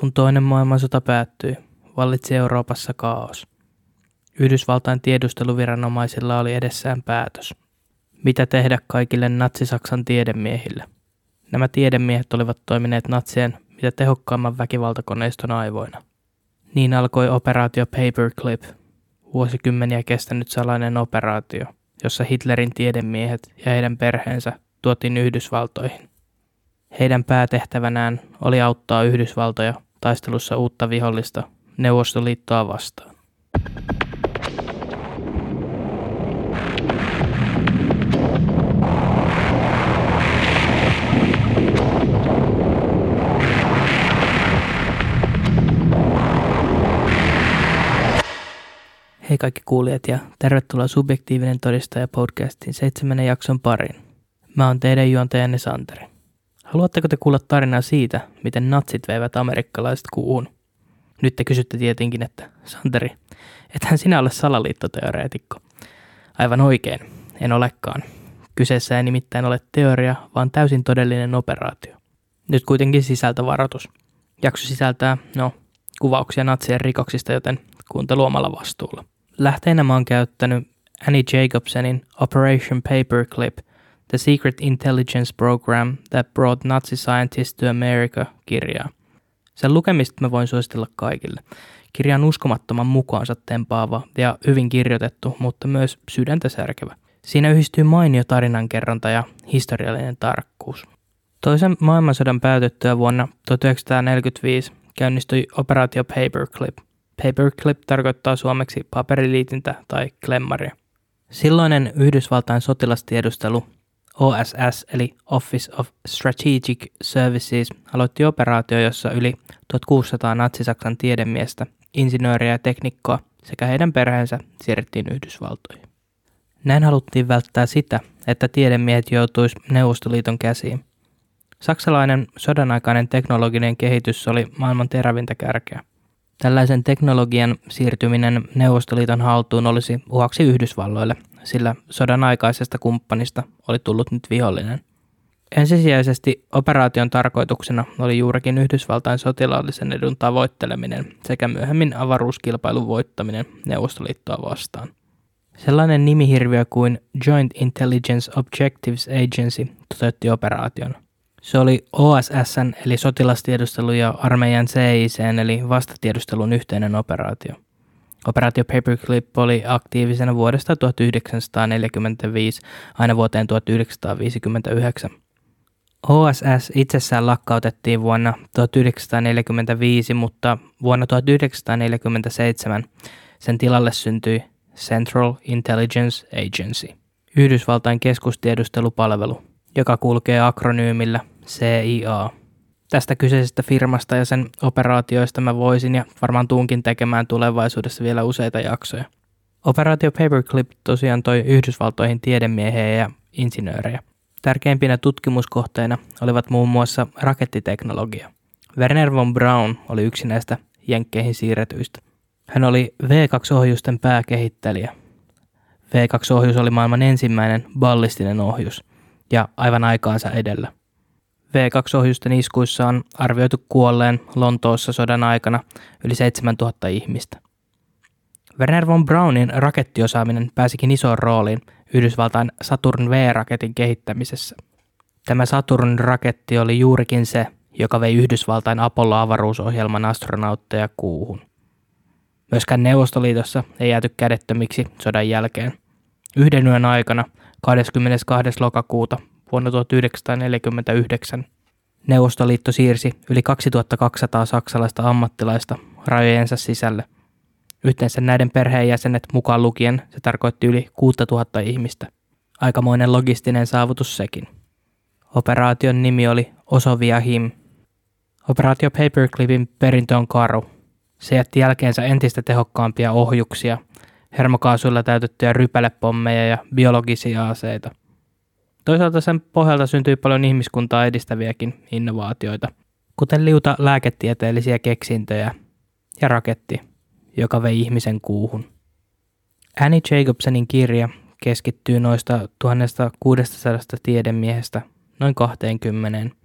Kun toinen maailmansota päättyi, vallitsi Euroopassa kaos. Yhdysvaltain tiedusteluviranomaisilla oli edessään päätös. Mitä tehdä kaikille natsisaksan tiedemiehille? Nämä tiedemiehet olivat toimineet natsien mitä tehokkaamman väkivaltakoneiston aivoina. Niin alkoi operaatio Paperclip, vuosikymmeniä kestänyt salainen operaatio, jossa Hitlerin tiedemiehet ja heidän perheensä tuotiin Yhdysvaltoihin. Heidän päätehtävänään oli auttaa Yhdysvaltoja taistelussa uutta vihollista Neuvostoliittoa vastaan. Hei kaikki kuulijat ja tervetuloa Subjektiivinen todistaja podcastin seitsemännen jakson pariin. Mä oon teidän juontajanne Santeri. Haluatteko te kuulla tarinaa siitä, miten natsit veivät amerikkalaiset kuuhun? Nyt te kysytte tietenkin, että Santeri, ethän sinä ole salaliittoteoreetikko. Aivan oikein, en olekaan. Kyseessä ei nimittäin ole teoria, vaan täysin todellinen operaatio. Nyt kuitenkin sisältövaroitus. Jakso sisältää, no, kuvauksia natsien rikoksista, joten kuuntelu omalla vastuulla. Lähteenä mä oon käyttänyt Annie Jacobsenin Operation Paperclip – The Secret Intelligence Program That Brought Nazi Scientists to America kirjaa. Sen lukemista mä voin suositella kaikille. Kirja on uskomattoman mukaansa tempaava ja hyvin kirjoitettu, mutta myös sydäntä särkevä. Siinä yhdistyy mainio tarinankerronta ja historiallinen tarkkuus. Toisen maailmansodan päätyttyä vuonna 1945 käynnistyi operaatio Paperclip. Paperclip tarkoittaa suomeksi paperiliitintä tai klemmaria. Silloinen Yhdysvaltain sotilastiedustelu OSS eli Office of Strategic Services aloitti operaatio, jossa yli 1600 natsisaksan tiedemiestä, insinööriä ja teknikkoa sekä heidän perheensä siirrettiin Yhdysvaltoihin. Näin haluttiin välttää sitä, että tiedemiehet joutuisi Neuvostoliiton käsiin. Saksalainen sodanaikainen teknologinen kehitys oli maailman terävintä kärkeä. Tällaisen teknologian siirtyminen Neuvostoliiton haltuun olisi uhaksi Yhdysvalloille, sillä sodan aikaisesta kumppanista oli tullut nyt vihollinen. Ensisijaisesti operaation tarkoituksena oli juurikin Yhdysvaltain sotilaallisen edun tavoitteleminen sekä myöhemmin avaruuskilpailun voittaminen Neuvostoliittoa vastaan. Sellainen nimihirviö kuin Joint Intelligence Objectives Agency toteutti operaation – se oli OSSn eli sotilastiedustelu ja armeijan CICn eli vastatiedustelun yhteinen operaatio. Operaatio Paperclip oli aktiivisena vuodesta 1945 aina vuoteen 1959. OSS itsessään lakkautettiin vuonna 1945, mutta vuonna 1947 sen tilalle syntyi Central Intelligence Agency, Yhdysvaltain keskustiedustelupalvelu, joka kulkee akronyymillä CIA. Tästä kyseisestä firmasta ja sen operaatioista mä voisin ja varmaan tuunkin tekemään tulevaisuudessa vielä useita jaksoja. Operaatio Paperclip tosiaan toi Yhdysvaltoihin tiedemiehiä ja insinöörejä. Tärkeimpinä tutkimuskohteina olivat muun muassa rakettiteknologia. Werner von Braun oli yksi näistä jenkkeihin siirretyistä. Hän oli V2-ohjusten pääkehittelijä. V2-ohjus oli maailman ensimmäinen ballistinen ohjus ja aivan aikaansa edellä. V2-ohjusten iskuissa on arvioitu kuolleen Lontoossa sodan aikana yli 7000 ihmistä. Werner von Braunin rakettiosaaminen pääsikin isoon rooliin Yhdysvaltain Saturn V-raketin kehittämisessä. Tämä Saturn-raketti oli juurikin se, joka vei Yhdysvaltain Apollo-avaruusohjelman astronautteja kuuhun. Myöskään Neuvostoliitossa ei jääty kädettömiksi sodan jälkeen. Yhden yön aikana 22. lokakuuta vuonna 1949 Neuvostoliitto siirsi yli 2200 saksalaista ammattilaista rajojensa sisälle. Yhteensä näiden perheenjäsenet mukaan lukien se tarkoitti yli 6000 ihmistä. Aikamoinen logistinen saavutus sekin. Operaation nimi oli Osovia Him. Operaatio Paperclipin perintö on karu. Se jätti jälkeensä entistä tehokkaampia ohjuksia, hermokaasuilla täytettyjä rypälepommeja ja biologisia aseita. Toisaalta sen pohjalta syntyi paljon ihmiskuntaa edistäviäkin innovaatioita, kuten liuta lääketieteellisiä keksintöjä ja raketti, joka vei ihmisen kuuhun. Annie Jacobsenin kirja keskittyy noista 1600 tiedemiehestä noin 20.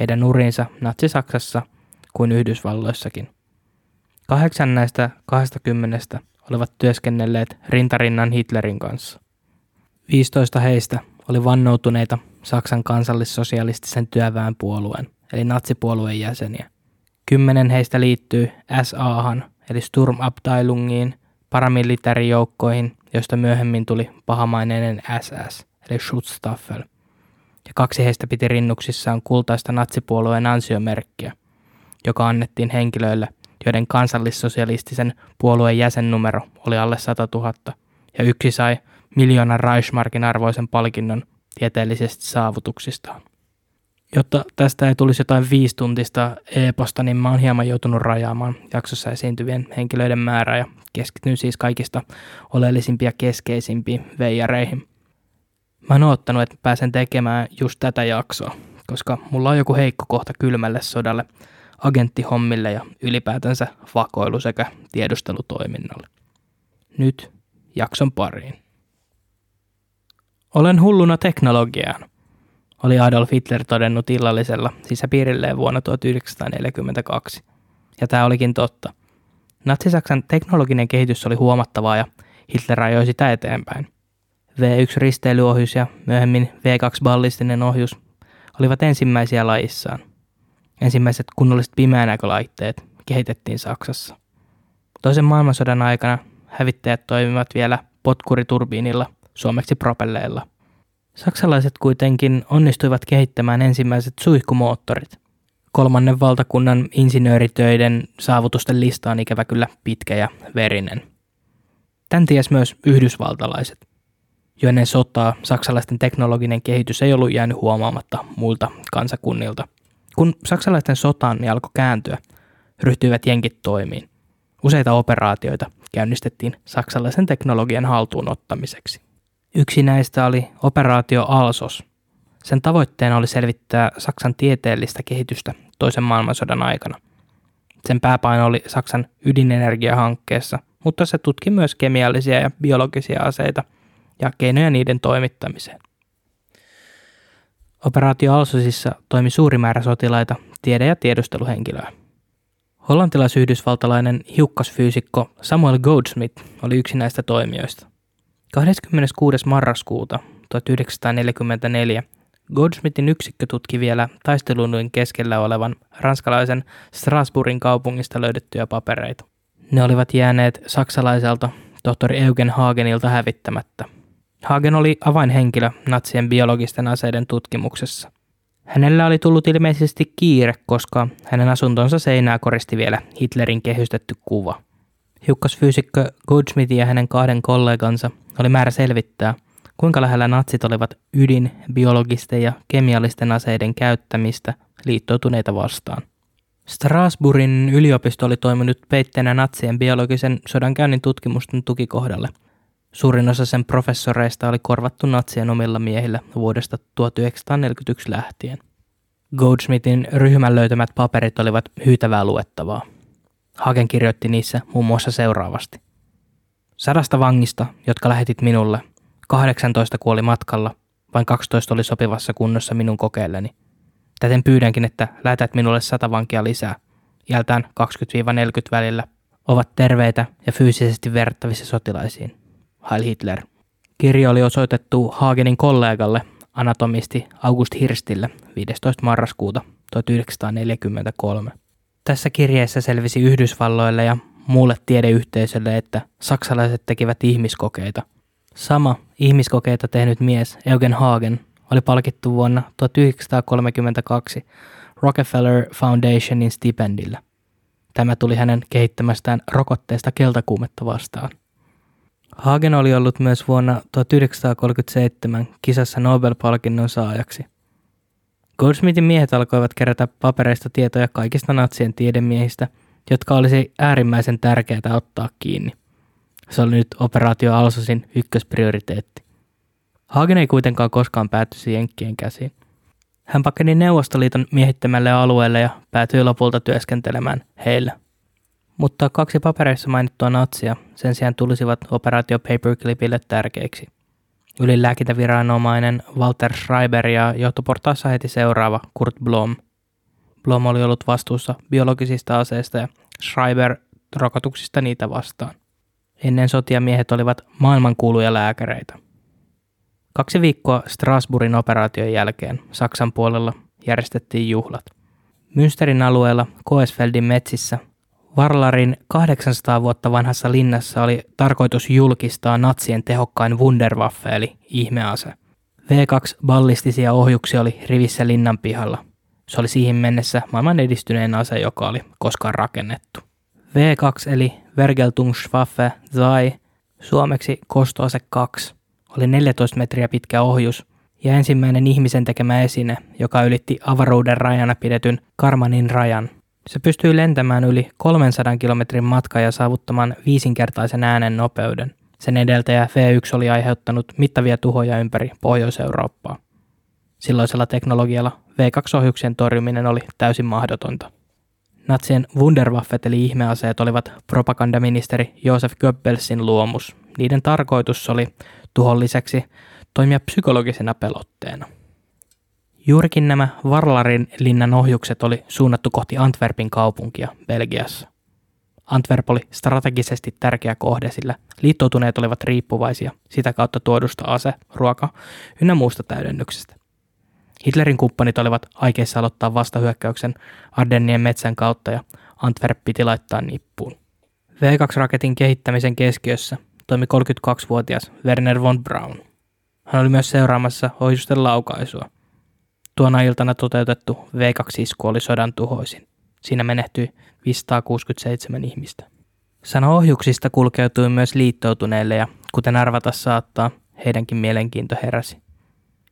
Heidän urinsa Natsi-Saksassa kuin Yhdysvalloissakin. Kahdeksan näistä 20 olivat työskennelleet rintarinnan Hitlerin kanssa. 15 heistä oli vannoutuneita Saksan kansallissosialistisen työväenpuolueen, eli natsipuolueen jäseniä. Kymmenen heistä liittyy SAhan, eli Sturmabteilungiin, paramilitarijoukkoihin, joista myöhemmin tuli pahamaineinen SS, eli Schutzstaffel. Ja kaksi heistä piti rinnuksissaan kultaista natsipuolueen ansiomerkkiä, joka annettiin henkilöille, joiden kansallissosialistisen puolueen jäsennumero oli alle 100 000, ja yksi sai miljoonan Reichsmarkin arvoisen palkinnon tieteellisistä saavutuksistaan. Jotta tästä ei tulisi jotain viistuntista e-posta, niin mä oon hieman joutunut rajaamaan jaksossa esiintyvien henkilöiden määrää ja keskityn siis kaikista oleellisimpia keskeisimpiin veijareihin. Mä oon ottanut, että pääsen tekemään just tätä jaksoa, koska mulla on joku heikko kohta kylmälle sodalle, agenttihommille ja ylipäätänsä vakoilu sekä tiedustelutoiminnalle. Nyt jakson pariin. Olen hulluna teknologiaan, oli Adolf Hitler todennut illallisella sisäpiirilleen vuonna 1942. Ja tämä olikin totta. Natsi-Saksan teknologinen kehitys oli huomattavaa ja Hitler ajoi sitä eteenpäin. V1-risteilyohjus ja myöhemmin V2-ballistinen ohjus olivat ensimmäisiä lajissaan. Ensimmäiset kunnolliset pimeänäkölaitteet kehitettiin Saksassa. Toisen maailmansodan aikana hävittäjät toimivat vielä potkuriturbiinilla – suomeksi propelleilla. Saksalaiset kuitenkin onnistuivat kehittämään ensimmäiset suihkumoottorit. Kolmannen valtakunnan insinööritöiden saavutusten lista on ikävä kyllä pitkä ja verinen. Tän ties myös yhdysvaltalaiset. Jo ennen sotaa saksalaisten teknologinen kehitys ei ollut jäänyt huomaamatta muilta kansakunnilta. Kun saksalaisten sotaan niin alkoi kääntyä, ryhtyivät jenkit toimiin. Useita operaatioita käynnistettiin saksalaisen teknologian haltuun ottamiseksi. Yksi näistä oli operaatio Alsos. Sen tavoitteena oli selvittää Saksan tieteellistä kehitystä toisen maailmansodan aikana. Sen pääpaino oli Saksan ydinenergiahankkeessa, mutta se tutki myös kemiallisia ja biologisia aseita ja keinoja niiden toimittamiseen. Operaatio Alsosissa toimi suuri määrä sotilaita, tiede- ja tiedusteluhenkilöä. Hollantilais-yhdysvaltalainen hiukkasfyysikko Samuel Goldsmith oli yksi näistä toimijoista – 26. marraskuuta 1944 Goldsmithin yksikkö tutki vielä taistelunuin keskellä olevan ranskalaisen Strasbourgin kaupungista löydettyjä papereita. Ne olivat jääneet saksalaiselta tohtori Eugen Hagenilta hävittämättä. Hagen oli avainhenkilö natsien biologisten aseiden tutkimuksessa. Hänellä oli tullut ilmeisesti kiire, koska hänen asuntonsa seinää koristi vielä Hitlerin kehystetty kuva – Hiukkasfyysikkö Goldsmith ja hänen kahden kollegansa oli määrä selvittää, kuinka lähellä natsit olivat ydin, biologisten ja kemiallisten aseiden käyttämistä liittoutuneita vastaan. Strasbourgin yliopisto oli toiminut peitteenä natsien biologisen sodankäynnin tutkimusten tukikohdalle. Suurin osa sen professoreista oli korvattu natsien omilla miehillä vuodesta 1941 lähtien. Goldsmithin ryhmän löytämät paperit olivat hyytävää luettavaa. Hagen kirjoitti niissä muun muassa seuraavasti. Sadasta vangista, jotka lähetit minulle, 18 kuoli matkalla, vain 12 oli sopivassa kunnossa minun kokeelleni. Täten pyydänkin, että lähetät minulle sata vankia lisää, iältään 20-40 välillä, ovat terveitä ja fyysisesti verrattavissa sotilaisiin. Heil Hitler. Kirja oli osoitettu Hagenin kollegalle, anatomisti August Hirstille 15. marraskuuta 1943. Tässä kirjeessä selvisi Yhdysvalloille ja muulle tiedeyhteisölle, että saksalaiset tekivät ihmiskokeita. Sama ihmiskokeita tehnyt mies Eugen Hagen oli palkittu vuonna 1932 Rockefeller Foundationin stipendillä. Tämä tuli hänen kehittämästään rokotteesta keltakuumetta vastaan. Hagen oli ollut myös vuonna 1937 kisassa Nobel-palkinnon saajaksi – Goldsmithin miehet alkoivat kerätä papereista tietoja kaikista natsien tiedemiehistä, jotka olisi äärimmäisen tärkeää ottaa kiinni. Se oli nyt operaatio Alsosin ykkösprioriteetti. Hagen ei kuitenkaan koskaan päättyisi Jenkkien käsiin. Hän pakeni Neuvostoliiton miehittämälle alueelle ja päätyi lopulta työskentelemään heillä. Mutta kaksi papereissa mainittua natsia sen sijaan tulisivat operaatio Paperclipille tärkeiksi – Ylilääkintäviranomainen Walter Schreiber ja johtoportaassa heti seuraava Kurt Blom. Blom oli ollut vastuussa biologisista aseista ja Schreiber rokotuksista niitä vastaan. Ennen sotia miehet olivat maailmankuuluja lääkäreitä. Kaksi viikkoa Strasbourgin operaation jälkeen Saksan puolella järjestettiin juhlat. Münsterin alueella Koesfeldin metsissä Varlarin 800 vuotta vanhassa linnassa oli tarkoitus julkistaa natsien tehokkain Wunderwaffe eli ihmease. V2 ballistisia ohjuksia oli rivissä linnan pihalla. Se oli siihen mennessä maailman edistyneen ase, joka oli koskaan rakennettu. V2 eli Vergeltungswaffe 2, suomeksi kostoase 2, oli 14 metriä pitkä ohjus ja ensimmäinen ihmisen tekemä esine, joka ylitti avaruuden rajana pidetyn Karmanin rajan. Se pystyi lentämään yli 300 kilometrin matkaa ja saavuttamaan viisinkertaisen äänen nopeuden. Sen edeltäjä V1 oli aiheuttanut mittavia tuhoja ympäri Pohjois-Eurooppaa. Silloisella teknologialla V2-ohjuksien torjuminen oli täysin mahdotonta. Natsien Wunderwaffet eli ihmeaseet olivat propagandaministeri Josef Goebbelsin luomus. Niiden tarkoitus oli tuhon lisäksi toimia psykologisena pelotteena. Juurikin nämä Varlarin linnan ohjukset oli suunnattu kohti Antwerpin kaupunkia Belgiassa. Antwerp oli strategisesti tärkeä kohde, sillä liittoutuneet olivat riippuvaisia sitä kautta tuodusta ase, ruoka ynnä muusta täydennyksestä. Hitlerin kumppanit olivat aikeissa aloittaa vastahyökkäyksen Ardennien metsän kautta ja Antwerp piti laittaa nippuun. V2-raketin kehittämisen keskiössä toimi 32-vuotias Werner von Braun. Hän oli myös seuraamassa ohjusten laukaisua. Tuona iltana toteutettu V2-isku oli sodan tuhoisin. Siinä menehtyi 567 ihmistä. Sana ohjuksista kulkeutui myös liittoutuneille ja kuten arvata saattaa, heidänkin mielenkiinto heräsi.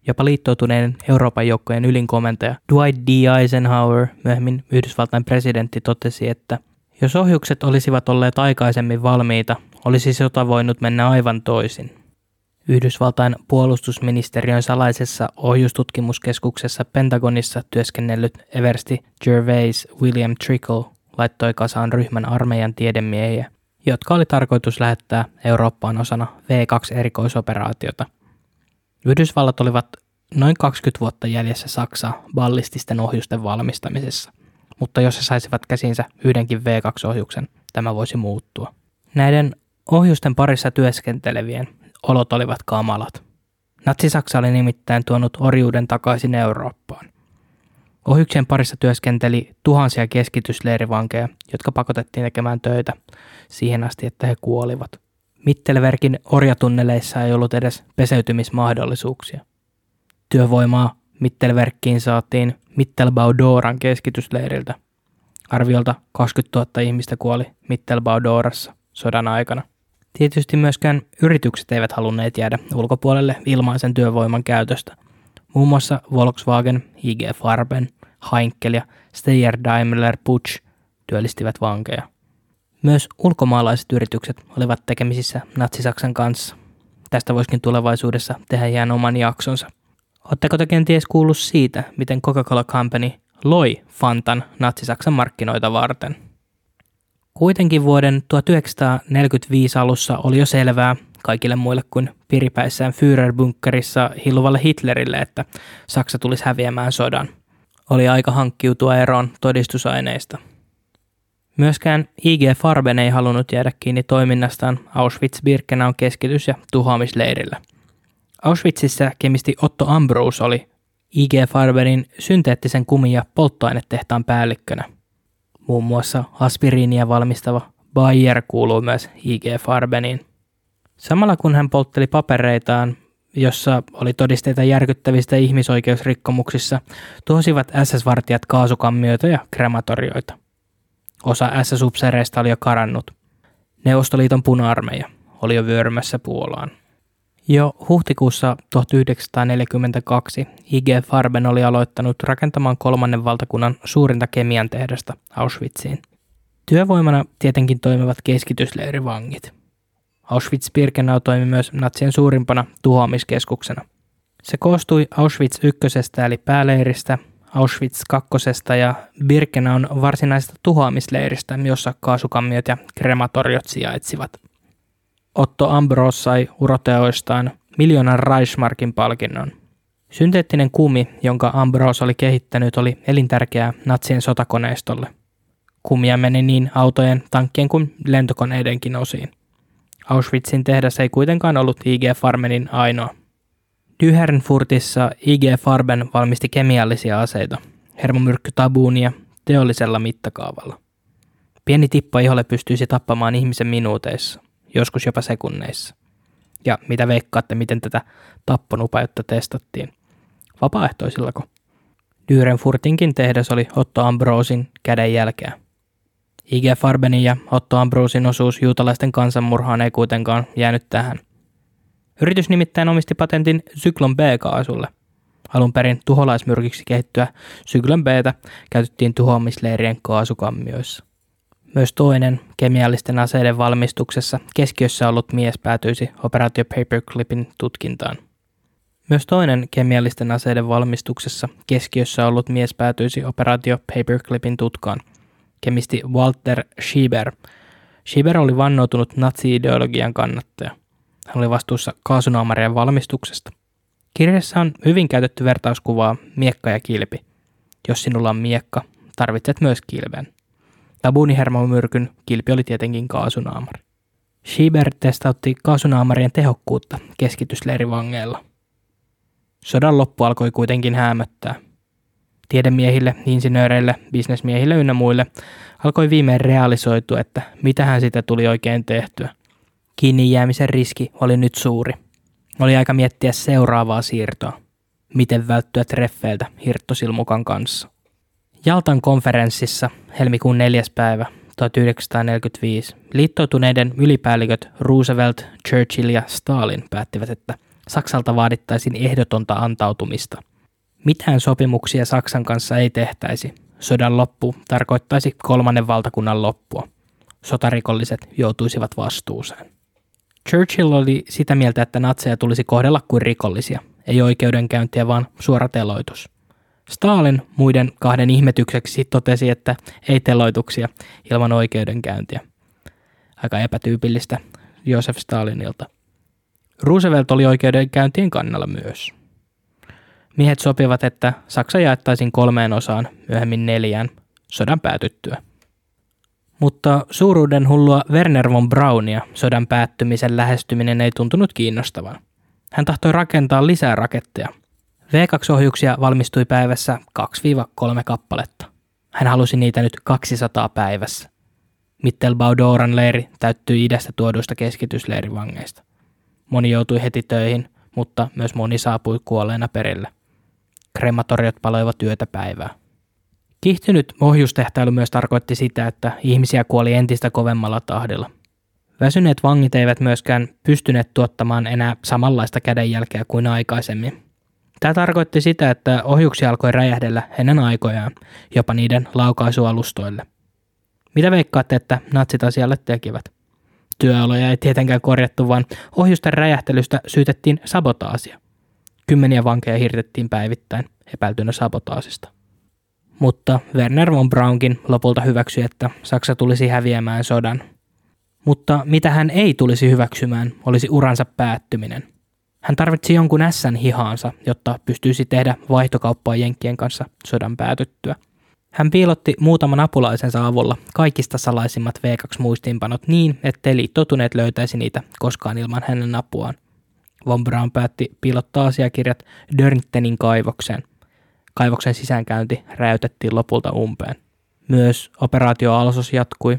Jopa liittoutuneiden Euroopan joukkojen ylinkomentaja Dwight D. Eisenhower, myöhemmin Yhdysvaltain presidentti, totesi, että jos ohjukset olisivat olleet aikaisemmin valmiita, olisi sota voinut mennä aivan toisin. Yhdysvaltain puolustusministeriön salaisessa ohjustutkimuskeskuksessa Pentagonissa työskennellyt Eversti Gervais William Trickle laittoi kasaan ryhmän armeijan tiedemiehiä, jotka oli tarkoitus lähettää Eurooppaan osana V2-erikoisoperaatiota. Yhdysvallat olivat noin 20 vuotta jäljessä Saksaa ballististen ohjusten valmistamisessa, mutta jos he saisivat käsinsä yhdenkin V2-ohjuksen, tämä voisi muuttua. Näiden ohjusten parissa työskentelevien olot olivat kamalat. Natsi-Saksa oli nimittäin tuonut orjuuden takaisin Eurooppaan. Ohjuksien parissa työskenteli tuhansia keskitysleirivankeja, jotka pakotettiin tekemään töitä siihen asti, että he kuolivat. Mittelverkin orjatunneleissa ei ollut edes peseytymismahdollisuuksia. Työvoimaa Mittelverkkiin saatiin Mittelbaudoran keskitysleiriltä. Arviolta 20 000 ihmistä kuoli Mittelbaudorassa sodan aikana. Tietysti myöskään yritykset eivät halunneet jäädä ulkopuolelle ilmaisen työvoiman käytöstä. Muun muassa Volkswagen, IG Farben, Heinkel ja Steyr Daimler Puch työllistivät vankeja. Myös ulkomaalaiset yritykset olivat tekemisissä Natsi-Saksan kanssa. Tästä voisikin tulevaisuudessa tehdä ihan oman jaksonsa. Oletteko te kenties kuullut siitä, miten Coca-Cola Company loi Fantan Natsi-Saksan markkinoita varten? Kuitenkin vuoden 1945 alussa oli jo selvää kaikille muille kuin piripäissään Führerbunkerissa hilluvalle Hitlerille, että Saksa tulisi häviämään sodan. Oli aika hankkiutua eroon todistusaineista. Myöskään IG Farben ei halunnut jäädä kiinni toiminnastaan Auschwitz-Birkenau keskitys- ja tuhoamisleirillä. Auschwitzissa kemisti Otto Ambrose oli IG Farbenin synteettisen kumin- ja polttoainetehtaan päällikkönä – Muun muassa aspiriinia valmistava Bayer kuuluu myös IG Farbeniin. Samalla kun hän poltteli papereitaan, jossa oli todisteita järkyttävistä ihmisoikeusrikkomuksissa, tuhosivat SS-vartijat kaasukammioita ja krematorioita. Osa SS-upseereista oli jo karannut. Neuvostoliiton puna-armeija oli jo vyörymässä Puolaan. Jo huhtikuussa 1942 IG Farben oli aloittanut rakentamaan kolmannen valtakunnan suurinta kemian tehdasta Auschwitziin. Työvoimana tietenkin toimivat keskitysleirivangit. Auschwitz-Birkenau toimi myös natsien suurimpana tuhoamiskeskuksena. Se koostui Auschwitz 1 eli pääleiristä, Auschwitz 2 ja Birkenaun varsinaisesta tuhoamisleiristä, jossa kaasukammiot ja krematoriot sijaitsivat – Otto Ambros sai uroteoistaan miljoonan Reichsmarkin palkinnon. Synteettinen kumi, jonka Ambrose oli kehittänyt, oli elintärkeää natsien sotakoneistolle. Kumia meni niin autojen, tankkien kuin lentokoneidenkin osiin. Auschwitzin tehdas ei kuitenkaan ollut IG Farbenin ainoa. Dyhernfurtissa IG Farben valmisti kemiallisia aseita, hermomyrkkytabuunia, teollisella mittakaavalla. Pieni tippa iholle pystyisi tappamaan ihmisen minuuteissa, joskus jopa sekunneissa. Ja mitä veikkaatte, miten tätä tapponupautta testattiin? Vapaaehtoisillako? Dyrenfurtinkin tehdas oli Otto Ambrosin käden jälkeä. IG Farbenin ja Otto Ambrosin osuus juutalaisten kansanmurhaan ei kuitenkaan jäänyt tähän. Yritys nimittäin omisti patentin Syklon B-kaasulle. Alun perin tuholaismyrkiksi kehittyä Syklon b käytettiin tuhoamisleirien kaasukammioissa. Myös toinen kemiallisten aseiden valmistuksessa keskiössä ollut mies päätyisi operaatio Paperclipin tutkintaan. Myös toinen kemiallisten aseiden valmistuksessa keskiössä ollut mies päätyisi operaatio Paperclipin tutkaan, kemisti Walter Schieber. Schieber oli vannoutunut natsi-ideologian kannattaja. Hän oli vastuussa kaasunaamarien valmistuksesta. Kirjassa on hyvin käytetty vertauskuvaa miekka ja kilpi. Jos sinulla on miekka, tarvitset myös kilven. Tabunihermomyrkyn kilpi oli tietenkin kaasunaamari. Schieber testautti kaasunaamarien tehokkuutta keskitysleirivangeilla. Sodan loppu alkoi kuitenkin hämöttää. Tiedemiehille, insinööreille, bisnesmiehille ynnä muille alkoi viimein realisoitua, että mitähän sitä tuli oikein tehtyä. Kiinni jäämisen riski oli nyt suuri. Oli aika miettiä seuraavaa siirtoa. Miten välttyä treffeiltä hirttosilmukan kanssa. Jaltan konferenssissa helmikuun 4. päivä 1945 liittoutuneiden ylipäälliköt Roosevelt, Churchill ja Stalin päättivät, että Saksalta vaadittaisiin ehdotonta antautumista. Mitään sopimuksia Saksan kanssa ei tehtäisi. Sodan loppu tarkoittaisi kolmannen valtakunnan loppua. Sotarikolliset joutuisivat vastuuseen. Churchill oli sitä mieltä, että natseja tulisi kohdella kuin rikollisia, ei oikeudenkäyntiä, vaan suora teloitus – Stalin muiden kahden ihmetykseksi totesi, että ei teloituksia ilman oikeudenkäyntiä. Aika epätyypillistä Josef Stalinilta. Roosevelt oli oikeudenkäyntien kannalla myös. Miehet sopivat, että Saksa jaettaisiin kolmeen osaan, myöhemmin neljään, sodan päätyttyä. Mutta suuruuden hullua Werner von Braunia sodan päättymisen lähestyminen ei tuntunut kiinnostavan. Hän tahtoi rakentaa lisää raketteja – V2-ohjuksia valmistui päivässä 2-3 kappaletta. Hän halusi niitä nyt 200 päivässä. Mittelbaudoran leiri täyttyi idästä tuoduista keskitysleirivangeista. Moni joutui heti töihin, mutta myös moni saapui kuolleena perille. Krematoriot paloivat työtä päivää. Kihtynyt ohjustehtailu myös tarkoitti sitä, että ihmisiä kuoli entistä kovemmalla tahdilla. Väsyneet vangit eivät myöskään pystyneet tuottamaan enää samanlaista kädenjälkeä kuin aikaisemmin. Tämä tarkoitti sitä, että ohjuksia alkoi räjähdellä ennen aikojaan, jopa niiden laukaisualustoille. Mitä veikkaatte, että natsit asialle tekivät? Työoloja ei tietenkään korjattu, vaan ohjusten räjähtelystä syytettiin sabotaasia. Kymmeniä vankeja hirtettiin päivittäin epäiltynä sabotaasista. Mutta Werner von Braunkin lopulta hyväksyi, että Saksa tulisi häviämään sodan. Mutta mitä hän ei tulisi hyväksymään, olisi uransa päättyminen – hän tarvitsi jonkun ässän hihaansa, jotta pystyisi tehdä vaihtokauppaa Jenkkien kanssa sodan päätyttyä. Hän piilotti muutaman apulaisensa avulla kaikista salaisimmat V2-muistiinpanot niin, ettei liittoutuneet löytäisi niitä koskaan ilman hänen apuaan. Von Braun päätti piilottaa asiakirjat Dörntenin kaivokseen. Kaivoksen sisäänkäynti räytettiin lopulta umpeen. Myös operaatio Alsos jatkui,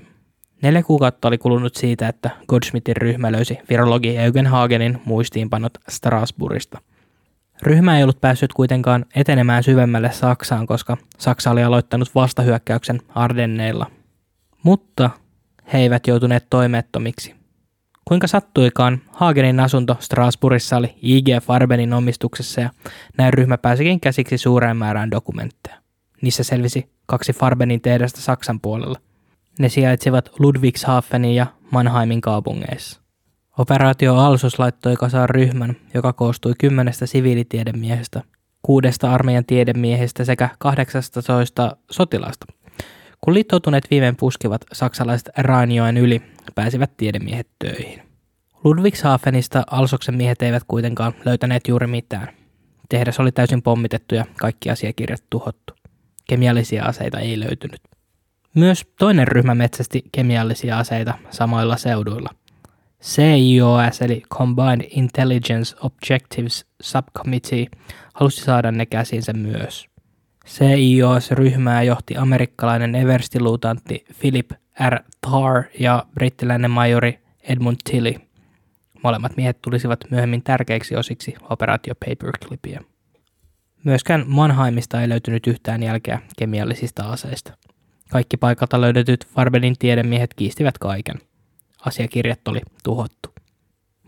Neljä kuukautta oli kulunut siitä, että Godsmithin ryhmä löysi virologi Eugen Hagenin muistiinpanot Strasbourgista. Ryhmä ei ollut päässyt kuitenkaan etenemään syvemmälle Saksaan, koska Saksa oli aloittanut vastahyökkäyksen Ardenneilla. Mutta he eivät joutuneet toimettomiksi. Kuinka sattuikaan, Hagenin asunto Strasbourgissa oli IG Farbenin omistuksessa ja näin ryhmä pääsikin käsiksi suureen määrään dokumentteja. Niissä selvisi kaksi Farbenin tehdasta Saksan puolella. Ne sijaitsivat Ludwigshafenin ja Mannheimin kaupungeissa. Operaatio Alsos laittoi kasaan ryhmän, joka koostui kymmenestä siviilitiedemiehestä, kuudesta armeijan tiedemiehestä sekä 18 sotilasta. Kun liittoutuneet viimein puskivat saksalaiset Rainjoen yli, pääsivät tiedemiehet töihin. Ludwigshafenista Alsoksen miehet eivät kuitenkaan löytäneet juuri mitään. Tehdas oli täysin pommitettu ja kaikki asiakirjat tuhottu. Kemiallisia aseita ei löytynyt. Myös toinen ryhmä metsästi kemiallisia aseita samoilla seuduilla. CIOS eli Combined Intelligence Objectives Subcommittee halusi saada ne käsinsä myös. CIOS-ryhmää johti amerikkalainen everstiluutantti Philip R. Tarr ja brittiläinen majori Edmund Tilly. Molemmat miehet tulisivat myöhemmin tärkeiksi osiksi operaatio Paperclipia. Myöskään Mannheimista ei löytynyt yhtään jälkeä kemiallisista aseista. Kaikki paikalta löydetyt Farbenin tiedemiehet kiistivät kaiken. Asiakirjat oli tuhottu.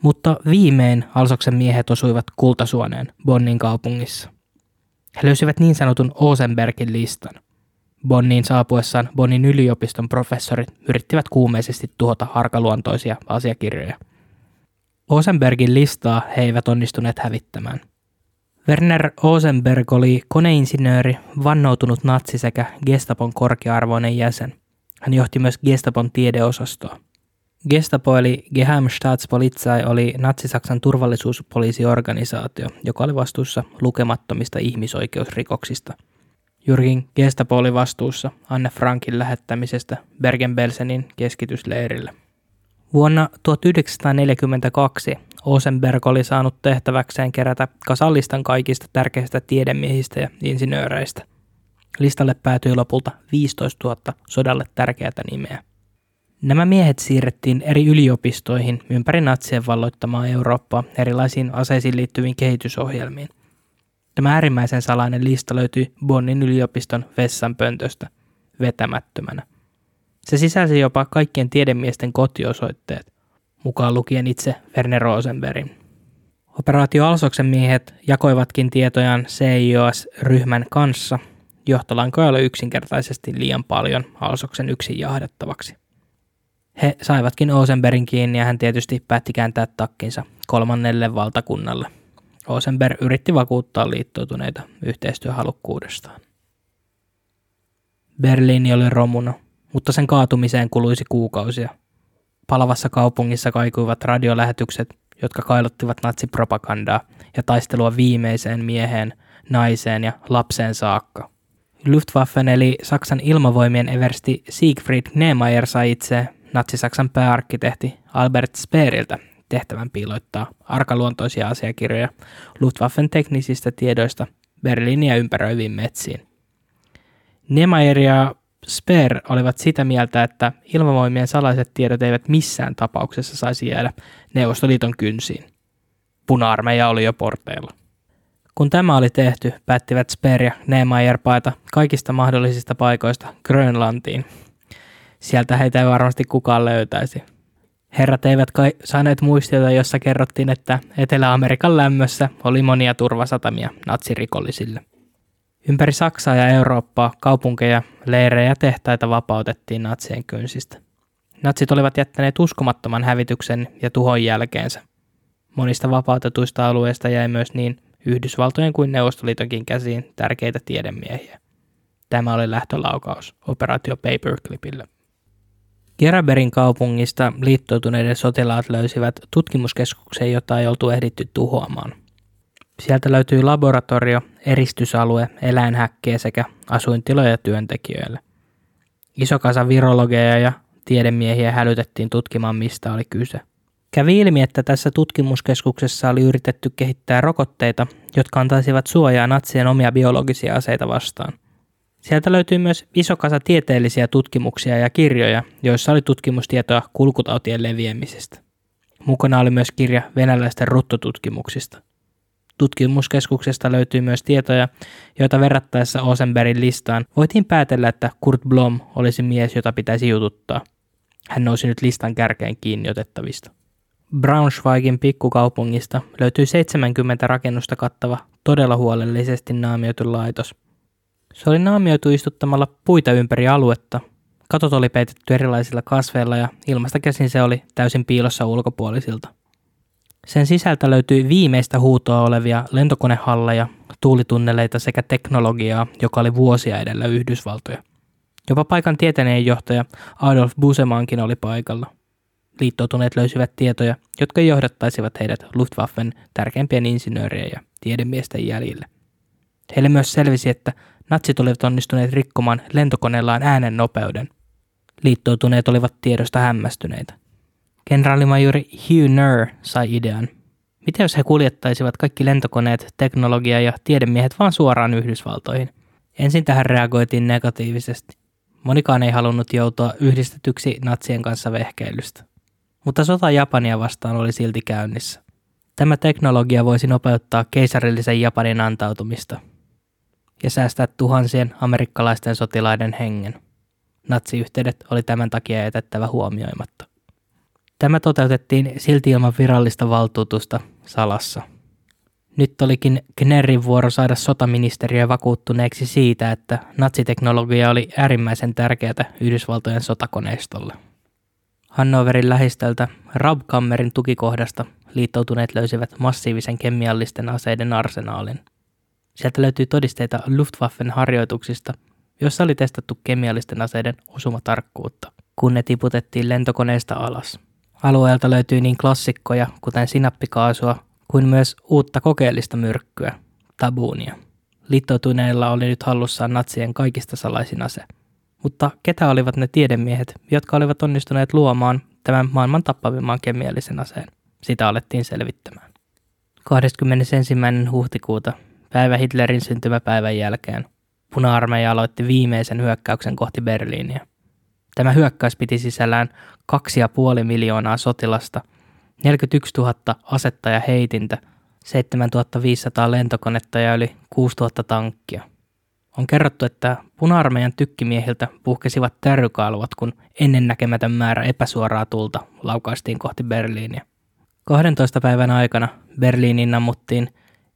Mutta viimein Alsoksen miehet osuivat kultasuoneen Bonnin kaupungissa. He löysivät niin sanotun Osenbergin listan. Bonniin saapuessaan Bonnin yliopiston professorit yrittivät kuumeisesti tuhota harkaluontoisia asiakirjoja. Osenbergin listaa he eivät onnistuneet hävittämään. Werner Osenberg oli koneinsinööri, vannoutunut natsi sekä Gestapon korkea-arvoinen jäsen. Hän johti myös Gestapon tiedeosastoa. Gestapo eli Geheimstaatspolizei oli natsi-Saksan turvallisuuspoliisiorganisaatio, joka oli vastuussa lukemattomista ihmisoikeusrikoksista. Jurgin Gestapo oli vastuussa Anne Frankin lähettämisestä Bergen-Belsenin keskitysleirille. Vuonna 1942 Osenberg oli saanut tehtäväkseen kerätä kasallistan kaikista tärkeistä tiedemiehistä ja insinööreistä. Listalle päätyi lopulta 15 000 sodalle tärkeää nimeä. Nämä miehet siirrettiin eri yliopistoihin ympäri natsien valloittamaa Eurooppaa erilaisiin aseisiin liittyviin kehitysohjelmiin. Tämä äärimmäisen salainen lista löytyi Bonnin yliopiston vessanpöntöstä vetämättömänä. Se sisälsi jopa kaikkien tiedemiesten kotiosoitteet, mukaan lukien itse Werner Rosenbergin. Operaatio Alsoksen miehet jakoivatkin tietojaan CIOS-ryhmän kanssa. Johtolankoja oli yksinkertaisesti liian paljon Alsoksen yksin jahdettavaksi. He saivatkin Osenbergin kiinni ja hän tietysti päätti kääntää takkinsa kolmannelle valtakunnalle. Osenberg yritti vakuuttaa liittoutuneita yhteistyöhalukkuudestaan. Berliini oli romuna, mutta sen kaatumiseen kuluisi kuukausia. Palavassa kaupungissa kaikuivat radiolähetykset, jotka kailottivat natsipropagandaa ja taistelua viimeiseen mieheen, naiseen ja lapseen saakka. Luftwaffen eli Saksan ilmavoimien eversti Siegfried Neemeyer sai itse natsi-Saksan pääarkkitehti Albert Speeriltä tehtävän piiloittaa arkaluontoisia asiakirjoja Luftwaffen teknisistä tiedoista Berliiniä ympäröiviin metsiin. Niemeyer ja Speer olivat sitä mieltä, että ilmavoimien salaiset tiedot eivät missään tapauksessa saisi jäädä Neuvostoliiton kynsiin. Puna-armeija oli jo porteilla. Kun tämä oli tehty, päättivät Speer ja Niemeyer paeta kaikista mahdollisista paikoista Grönlantiin sieltä heitä ei varmasti kukaan löytäisi. Herrat eivät kai saaneet muistiota, jossa kerrottiin, että Etelä-Amerikan lämmössä oli monia turvasatamia natsirikollisille. Ympäri Saksaa ja Eurooppaa kaupunkeja, leirejä ja tehtaita vapautettiin natsien kynsistä. Natsit olivat jättäneet uskomattoman hävityksen ja tuhon jälkeensä. Monista vapautetuista alueista jäi myös niin Yhdysvaltojen kuin Neuvostoliitonkin käsiin tärkeitä tiedemiehiä. Tämä oli lähtölaukaus operaatio Paperclipille. Geraberin kaupungista liittoutuneiden sotilaat löysivät tutkimuskeskuksen, jota ei oltu ehditty tuhoamaan. Sieltä löytyi laboratorio, eristysalue, eläinhäkkeä sekä asuintiloja työntekijöille. Iso kasa virologeja ja tiedemiehiä hälytettiin tutkimaan, mistä oli kyse. Kävi ilmi, että tässä tutkimuskeskuksessa oli yritetty kehittää rokotteita, jotka antaisivat suojaa natsien omia biologisia aseita vastaan – Sieltä löytyy myös iso kasa tieteellisiä tutkimuksia ja kirjoja, joissa oli tutkimustietoa kulkutautien leviämisestä. Mukana oli myös kirja venäläisten ruttotutkimuksista. Tutkimuskeskuksesta löytyy myös tietoja, joita verrattaessa Osenbergin listaan voitiin päätellä, että Kurt Blom olisi mies, jota pitäisi jututtaa. Hän nousi nyt listan kärkeen kiinni otettavista. Braunschweigin pikkukaupungista löytyy 70 rakennusta kattava, todella huolellisesti naamioitu laitos – se oli naamioitu istuttamalla puita ympäri aluetta. Katot oli peitetty erilaisilla kasveilla ja ilmasta käsin se oli täysin piilossa ulkopuolisilta. Sen sisältä löytyi viimeistä huutoa olevia lentokonehalleja, tuulitunneleita sekä teknologiaa, joka oli vuosia edellä Yhdysvaltoja. Jopa paikan johtaja Adolf Busemankin oli paikalla. liittoutuneet löysivät tietoja, jotka johdattaisivat heidät Luftwaffen tärkeimpien insinöörien ja tiedemiesten jäljille. Heille myös selvisi, että natsit olivat onnistuneet rikkomaan lentokoneellaan äänen nopeuden. Liittoutuneet olivat tiedosta hämmästyneitä. Kenraalimajuri Hugh Nur sai idean. Mitä jos he kuljettaisivat kaikki lentokoneet, teknologia ja tiedemiehet vaan suoraan Yhdysvaltoihin? Ensin tähän reagoitiin negatiivisesti. Monikaan ei halunnut joutua yhdistetyksi natsien kanssa vehkeilystä. Mutta sota Japania vastaan oli silti käynnissä. Tämä teknologia voisi nopeuttaa keisarillisen Japanin antautumista ja säästää tuhansien amerikkalaisten sotilaiden hengen. Natsiyhteydet oli tämän takia jätettävä huomioimatta. Tämä toteutettiin silti ilman virallista valtuutusta salassa. Nyt olikin Knerrin vuoro saada sotaministeriö vakuuttuneeksi siitä, että natsiteknologia oli äärimmäisen tärkeää Yhdysvaltojen sotakoneistolle. Hannoverin lähistöltä Rabkammerin tukikohdasta liittoutuneet löysivät massiivisen kemiallisten aseiden arsenaalin. Sieltä löytyy todisteita Luftwaffen harjoituksista, joissa oli testattu kemiallisten aseiden osumatarkkuutta, kun ne tiputettiin lentokoneesta alas. Alueelta löytyy niin klassikkoja, kuten sinappikaasua, kuin myös uutta kokeellista myrkkyä, tabuunia. Liittoutuneilla oli nyt hallussaan natsien kaikista salaisin ase. Mutta ketä olivat ne tiedemiehet, jotka olivat onnistuneet luomaan tämän maailman tappavimman kemiallisen aseen? Sitä alettiin selvittämään. 21. huhtikuuta, päivä Hitlerin syntymäpäivän jälkeen, puna-armeija aloitti viimeisen hyökkäyksen kohti Berliiniä. Tämä hyökkäys piti sisällään 2,5 miljoonaa sotilasta, 41 000 asetta ja heitintä, 7500 lentokonetta ja yli 6000 tankkia. On kerrottu, että puna-armeijan tykkimiehiltä puhkesivat tärrykalvot, kun ennennäkemätön määrä epäsuoraa tulta laukaistiin kohti Berliiniä. 12 päivän aikana Berliiniin nammuttiin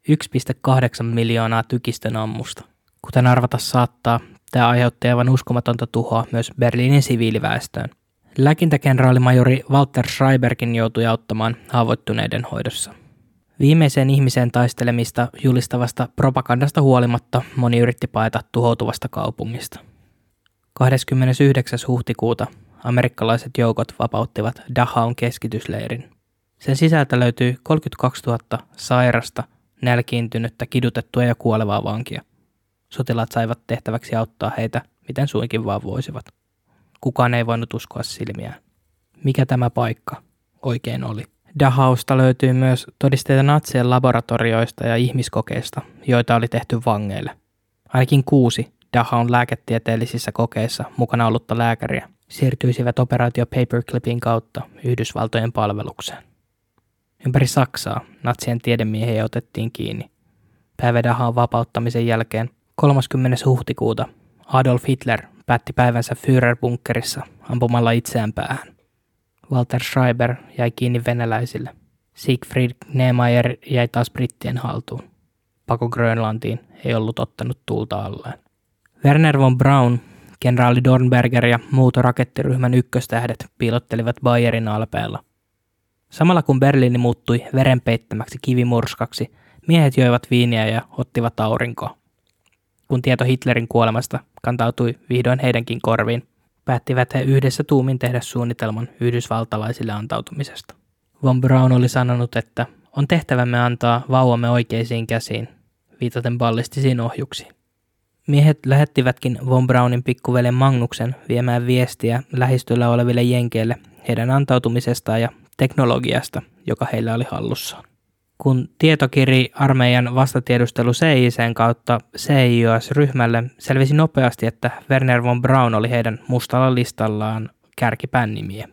1,8 miljoonaa tykistön ammusta. Kuten arvata saattaa, Tämä aiheutti aivan uskomatonta tuhoa myös Berliinin siviiliväestöön. Lääkintäkenraalimajori Walter Schreiberkin joutui auttamaan haavoittuneiden hoidossa. Viimeiseen ihmiseen taistelemista julistavasta propagandasta huolimatta moni yritti paeta tuhoutuvasta kaupungista. 29. huhtikuuta amerikkalaiset joukot vapauttivat Dahaun keskitysleirin. Sen sisältä löytyi 32 000 sairasta, nälkiintynyttä, kidutettua ja kuolevaa vankia – Sotilaat saivat tehtäväksi auttaa heitä, miten suinkin vaan voisivat. Kukaan ei voinut uskoa silmiään. Mikä tämä paikka oikein oli? Dachausta löytyy myös todisteita natsien laboratorioista ja ihmiskokeista, joita oli tehty vangeille. Ainakin kuusi Dachaun lääketieteellisissä kokeissa mukana ollutta lääkäriä siirtyisivät operaatio Paperclipin kautta Yhdysvaltojen palvelukseen. Ympäri Saksaa natsien tiedemiehiä otettiin kiinni. Päivä Dachaun vapauttamisen jälkeen 30. huhtikuuta Adolf Hitler päätti päivänsä Führerbunkerissa ampumalla itseään päähän. Walter Schreiber jäi kiinni venäläisille. Siegfried Neemeyer jäi taas brittien haltuun. Pako Grönlantiin ei ollut ottanut tulta alleen. Werner von Braun, kenraali Dornberger ja muut rakettiryhmän ykköstähdet piilottelivat Bayerin alpeella. Samalla kun Berliini muuttui verenpeittämäksi kivimurskaksi, miehet joivat viiniä ja ottivat aurinkoa kun tieto Hitlerin kuolemasta kantautui vihdoin heidänkin korviin, päättivät he yhdessä tuumin tehdä suunnitelman yhdysvaltalaisille antautumisesta. Von Braun oli sanonut, että on tehtävämme antaa vauvamme oikeisiin käsiin, viitaten ballistisiin ohjuksiin. Miehet lähettivätkin Von Braunin pikkuvelen Magnuksen viemään viestiä lähistöllä oleville jenkeille heidän antautumisestaan ja teknologiasta, joka heillä oli hallussaan kun tietokiri armeijan vastatiedustelu CICn kautta CIOS-ryhmälle selvisi nopeasti, että Werner von Braun oli heidän mustalla listallaan kärkipään nimiä.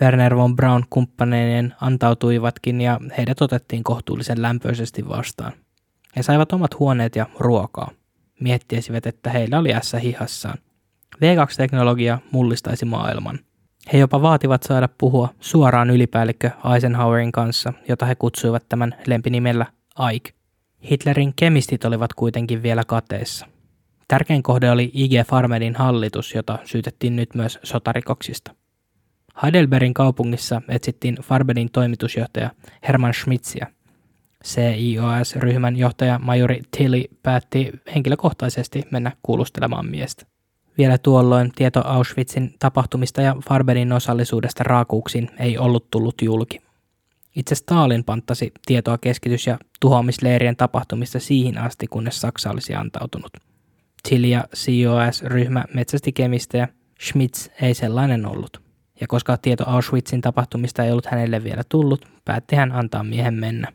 Werner von Braun kumppaneinen antautuivatkin ja heidät otettiin kohtuullisen lämpöisesti vastaan. He saivat omat huoneet ja ruokaa. Miettisivät, että heillä oli ässä hihassaan. V2-teknologia mullistaisi maailman – he jopa vaativat saada puhua suoraan ylipäällikkö Eisenhowerin kanssa, jota he kutsuivat tämän lempinimellä Ike. Hitlerin kemistit olivat kuitenkin vielä kateessa. Tärkein kohde oli IG Farmerin hallitus, jota syytettiin nyt myös sotarikoksista. Heidelbergin kaupungissa etsittiin Farberin toimitusjohtaja Hermann Schmitzia. CIOS-ryhmän johtaja majori Tilly päätti henkilökohtaisesti mennä kuulustelemaan miestä. Vielä tuolloin tieto Auschwitzin tapahtumista ja Farberin osallisuudesta raakuuksiin ei ollut tullut julki. Itse Stalin panttasi tietoa keskitys- ja tuhoamisleirien tapahtumista siihen asti, kunnes Saksa olisi antautunut. Chili ja COS-ryhmä metsästi kemistejä, Schmitz ei sellainen ollut. Ja koska tieto Auschwitzin tapahtumista ei ollut hänelle vielä tullut, päätti hän antaa miehen mennä.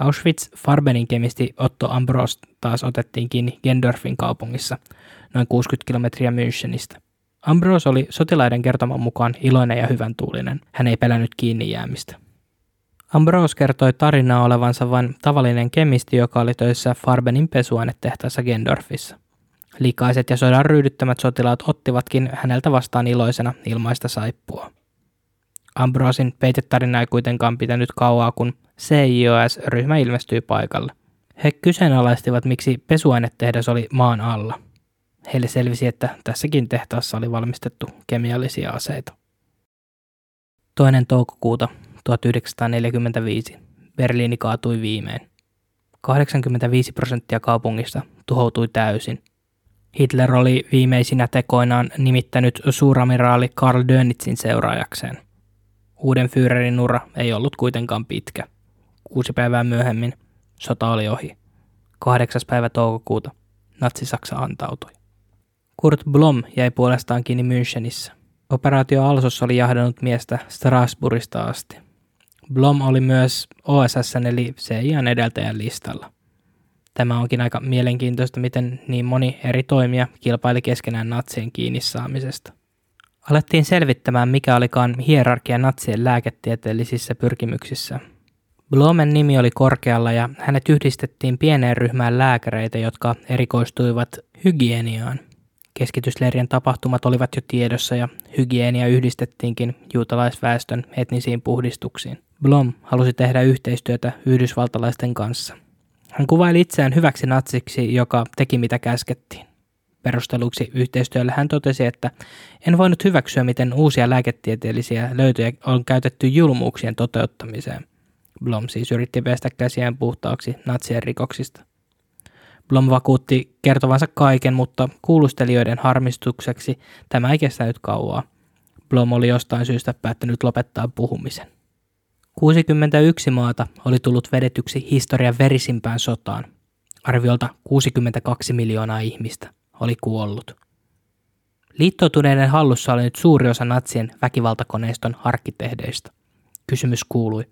Auschwitz-Farbenin kemisti Otto Ambros taas otettiin kiinni Gendorfin kaupungissa, noin 60 kilometriä Münchenistä. Ambros oli sotilaiden kertoman mukaan iloinen ja hyvän tuulinen. Hän ei pelännyt kiinni jäämistä. Ambros kertoi tarinaa olevansa vain tavallinen kemisti, joka oli töissä Farbenin pesuainetehtaassa Gendorfissa. Likaiset ja sodan ryydyttämät sotilaat ottivatkin häneltä vastaan iloisena ilmaista saippua. Ambrosin peitetarina ei kuitenkaan pitänyt kauaa, kun CIOS-ryhmä ilmestyi paikalle. He kyseenalaistivat, miksi pesuainetehdas oli maan alla. Heille selvisi, että tässäkin tehtaassa oli valmistettu kemiallisia aseita. Toinen toukokuuta 1945 Berliini kaatui viimein. 85 prosenttia kaupungista tuhoutui täysin. Hitler oli viimeisinä tekoinaan nimittänyt suuramiraali Karl Dönitzin seuraajakseen. Uuden Führerin ura ei ollut kuitenkaan pitkä. Kuusi päivää myöhemmin sota oli ohi. Kahdeksas päivä toukokuuta Natsi-Saksa antautui. Kurt Blom jäi puolestaan kiinni Münchenissä. Operaatio Alsos oli jahdannut miestä Strasbourgista asti. Blom oli myös OSSn eli CIAn edeltäjän listalla. Tämä onkin aika mielenkiintoista, miten niin moni eri toimija kilpaili keskenään natsien kiinni saamisesta. Alettiin selvittämään, mikä olikaan hierarkia natsien lääketieteellisissä pyrkimyksissä. Blomen nimi oli korkealla ja hänet yhdistettiin pieneen ryhmään lääkäreitä, jotka erikoistuivat hygieniaan. Keskitysleirien tapahtumat olivat jo tiedossa ja hygienia yhdistettiinkin juutalaisväestön etnisiin puhdistuksiin. Blom halusi tehdä yhteistyötä yhdysvaltalaisten kanssa. Hän kuvaili itseään hyväksi natsiksi, joka teki mitä käskettiin. Perusteluksi yhteistyölle hän totesi, että en voinut hyväksyä, miten uusia lääketieteellisiä löytöjä on käytetty julmuuksien toteuttamiseen. Blom siis yritti pestä käsiään puhtaaksi natsien rikoksista. Blom vakuutti kertovansa kaiken, mutta kuulustelijoiden harmistukseksi tämä ei kestänyt kauaa. Blom oli jostain syystä päättänyt lopettaa puhumisen. 61 maata oli tullut vedetyksi historian verisimpään sotaan. Arviolta 62 miljoonaa ihmistä oli kuollut. Liittoutuneiden hallussa oli nyt suuri osa natsien väkivaltakoneiston arkkitehdeistä. Kysymys kuului,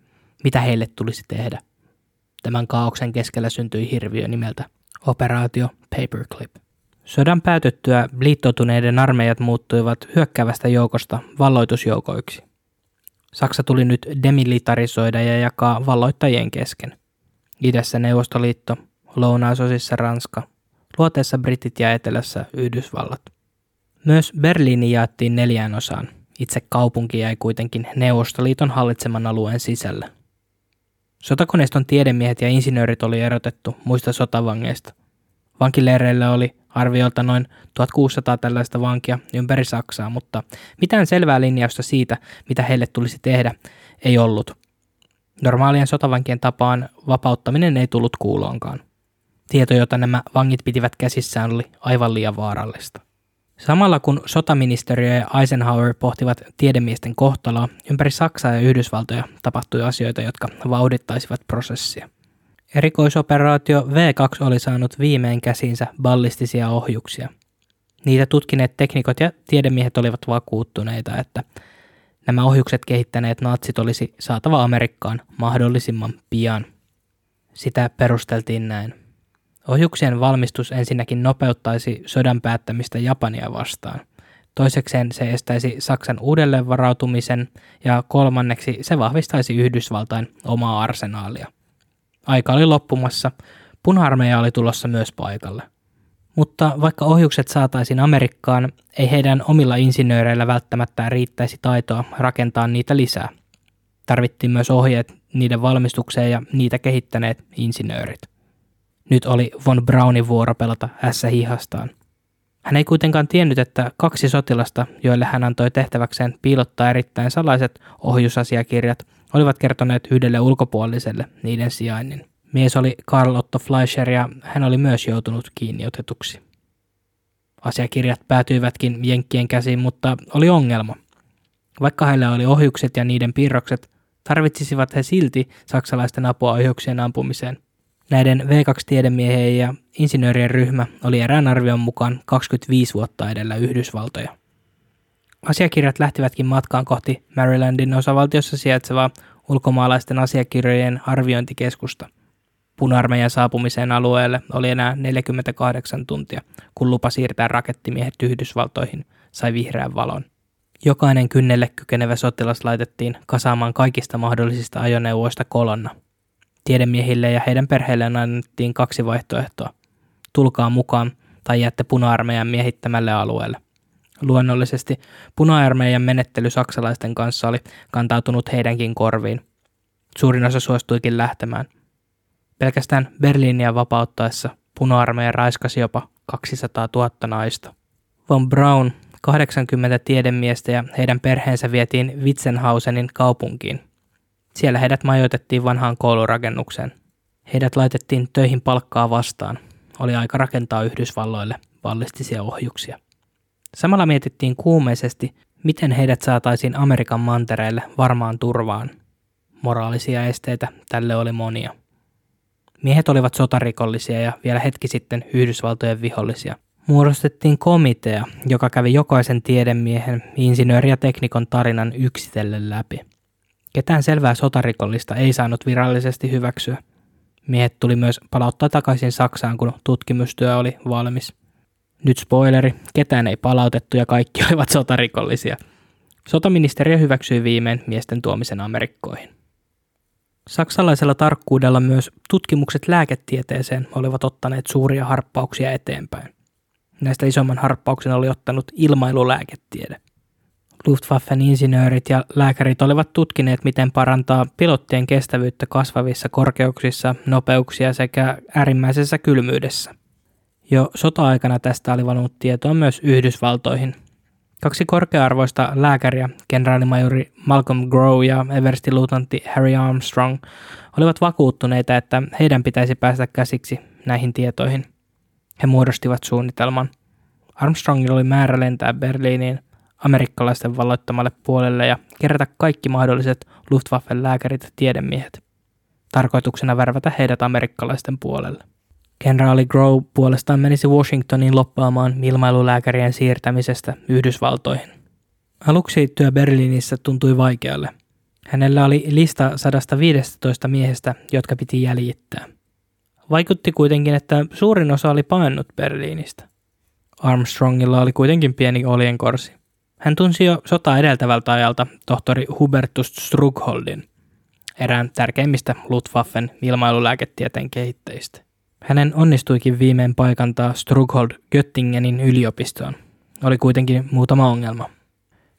mitä heille tulisi tehdä. Tämän kaauksen keskellä syntyi hirviö nimeltä Operaatio Paperclip. Sodan päätyttyä liittoutuneiden armeijat muuttuivat hyökkäävästä joukosta valloitusjoukoiksi. Saksa tuli nyt demilitarisoida ja jakaa valloittajien kesken. Idässä Neuvostoliitto, lounaisosissa Ranska, luoteessa Britit ja etelässä Yhdysvallat. Myös Berliini jaettiin neljään osaan. Itse kaupunki jäi kuitenkin Neuvostoliiton hallitseman alueen sisällä. Sotakoneiston tiedemiehet ja insinöörit oli erotettu muista sotavangeista. Vankileireillä oli arviolta noin 1600 tällaista vankia ympäri Saksaa, mutta mitään selvää linjausta siitä, mitä heille tulisi tehdä, ei ollut. Normaalien sotavankien tapaan vapauttaminen ei tullut kuuloonkaan. Tieto, jota nämä vangit pitivät käsissään, oli aivan liian vaarallista. Samalla kun sotaministeriö ja Eisenhower pohtivat tiedemiesten kohtaloa, ympäri Saksaa ja Yhdysvaltoja tapahtui asioita, jotka vauhdittaisivat prosessia. Erikoisoperaatio V2 oli saanut viimein käsinsä ballistisia ohjuksia. Niitä tutkineet teknikot ja tiedemiehet olivat vakuuttuneita, että nämä ohjukset kehittäneet natsit olisi saatava Amerikkaan mahdollisimman pian. Sitä perusteltiin näin. Ohjuksien valmistus ensinnäkin nopeuttaisi sodan päättämistä Japania vastaan. Toisekseen se estäisi Saksan uudelleenvarautumisen ja kolmanneksi se vahvistaisi Yhdysvaltain omaa arsenaalia. Aika oli loppumassa, puna oli tulossa myös paikalle. Mutta vaikka ohjukset saataisiin Amerikkaan, ei heidän omilla insinööreillä välttämättä riittäisi taitoa rakentaa niitä lisää. Tarvittiin myös ohjeet niiden valmistukseen ja niitä kehittäneet insinöörit. Nyt oli von Braunin vuoro pelata ässä hihastaan. Hän ei kuitenkaan tiennyt, että kaksi sotilasta, joille hän antoi tehtäväkseen piilottaa erittäin salaiset ohjusasiakirjat, olivat kertoneet yhdelle ulkopuoliselle niiden sijainnin. Mies oli Karl Otto Fleischer ja hän oli myös joutunut kiinniotetuksi. Asiakirjat päätyivätkin Jenkkien käsiin, mutta oli ongelma. Vaikka heillä oli ohjukset ja niiden piirrokset, tarvitsisivat he silti saksalaisten apua ohjuksien ampumiseen. Näiden V2-tiedemiehien ja insinöörien ryhmä oli erään arvion mukaan 25 vuotta edellä Yhdysvaltoja. Asiakirjat lähtivätkin matkaan kohti Marylandin osavaltiossa sijaitsevaa ulkomaalaisten asiakirjojen arviointikeskusta. Puna-armeijan saapumiseen alueelle oli enää 48 tuntia, kun lupa siirtää rakettimiehet Yhdysvaltoihin sai vihreän valon. Jokainen kynnelle kykenevä sotilas laitettiin kasaamaan kaikista mahdollisista ajoneuvoista kolonna. Tiedemiehille ja heidän perheilleen annettiin kaksi vaihtoehtoa. Tulkaa mukaan tai jäätte puna-armeijan miehittämälle alueelle. Luonnollisesti puna-armeijan menettely saksalaisten kanssa oli kantautunut heidänkin korviin. Suurin osa suostuikin lähtemään. Pelkästään Berliiniä vapauttaessa puna-armeija raiskasi jopa 200 000 naista. Von Braun 80 tiedemiestä ja heidän perheensä vietiin Witzenhausenin kaupunkiin. Siellä heidät majoitettiin vanhaan koulurakennukseen. Heidät laitettiin töihin palkkaa vastaan. Oli aika rakentaa Yhdysvalloille ballistisia ohjuksia. Samalla mietittiin kuumeisesti, miten heidät saataisiin Amerikan mantereelle varmaan turvaan. Moraalisia esteitä tälle oli monia. Miehet olivat sotarikollisia ja vielä hetki sitten Yhdysvaltojen vihollisia. Muodostettiin komitea, joka kävi jokaisen tiedemiehen, insinööri ja teknikon tarinan yksitellen läpi. Ketään selvää sotarikollista ei saanut virallisesti hyväksyä. Miehet tuli myös palauttaa takaisin Saksaan, kun tutkimustyö oli valmis. Nyt spoileri, ketään ei palautettu ja kaikki olivat sotarikollisia. Sotaministeriö hyväksyi viimein miesten tuomisen Amerikkoihin. Saksalaisella tarkkuudella myös tutkimukset lääketieteeseen olivat ottaneet suuria harppauksia eteenpäin. Näistä isomman harppauksen oli ottanut ilmailulääketiede. Luftwaffen insinöörit ja lääkärit olivat tutkineet, miten parantaa pilottien kestävyyttä kasvavissa korkeuksissa, nopeuksia sekä äärimmäisessä kylmyydessä. Jo sota-aikana tästä oli valunut tietoa myös Yhdysvaltoihin. Kaksi korkea-arvoista lääkäriä, kenraalimajori Malcolm Grow ja eversti-luutantti Harry Armstrong, olivat vakuuttuneita, että heidän pitäisi päästä käsiksi näihin tietoihin – he muodostivat suunnitelman. Armstrongilla oli määrä lentää Berliiniin amerikkalaisten valloittamalle puolelle ja kerätä kaikki mahdolliset Luftwaffen lääkärit ja tiedemiehet. Tarkoituksena värvätä heidät amerikkalaisten puolelle. Kenraali Grow puolestaan menisi Washingtoniin loppaamaan ilmailulääkärien siirtämisestä Yhdysvaltoihin. Aluksi työ Berliinissä tuntui vaikealle. Hänellä oli lista 115 miehestä, jotka piti jäljittää. Vaikutti kuitenkin, että suurin osa oli paennut Berliinistä. Armstrongilla oli kuitenkin pieni oljenkorsi. Hän tunsi jo sota edeltävältä ajalta tohtori Hubertus Strugholdin, erään tärkeimmistä Luftwaffen ilmailulääketieteen kehitteistä. Hänen onnistuikin viimein paikantaa Strughold Göttingenin yliopistoon. Oli kuitenkin muutama ongelma.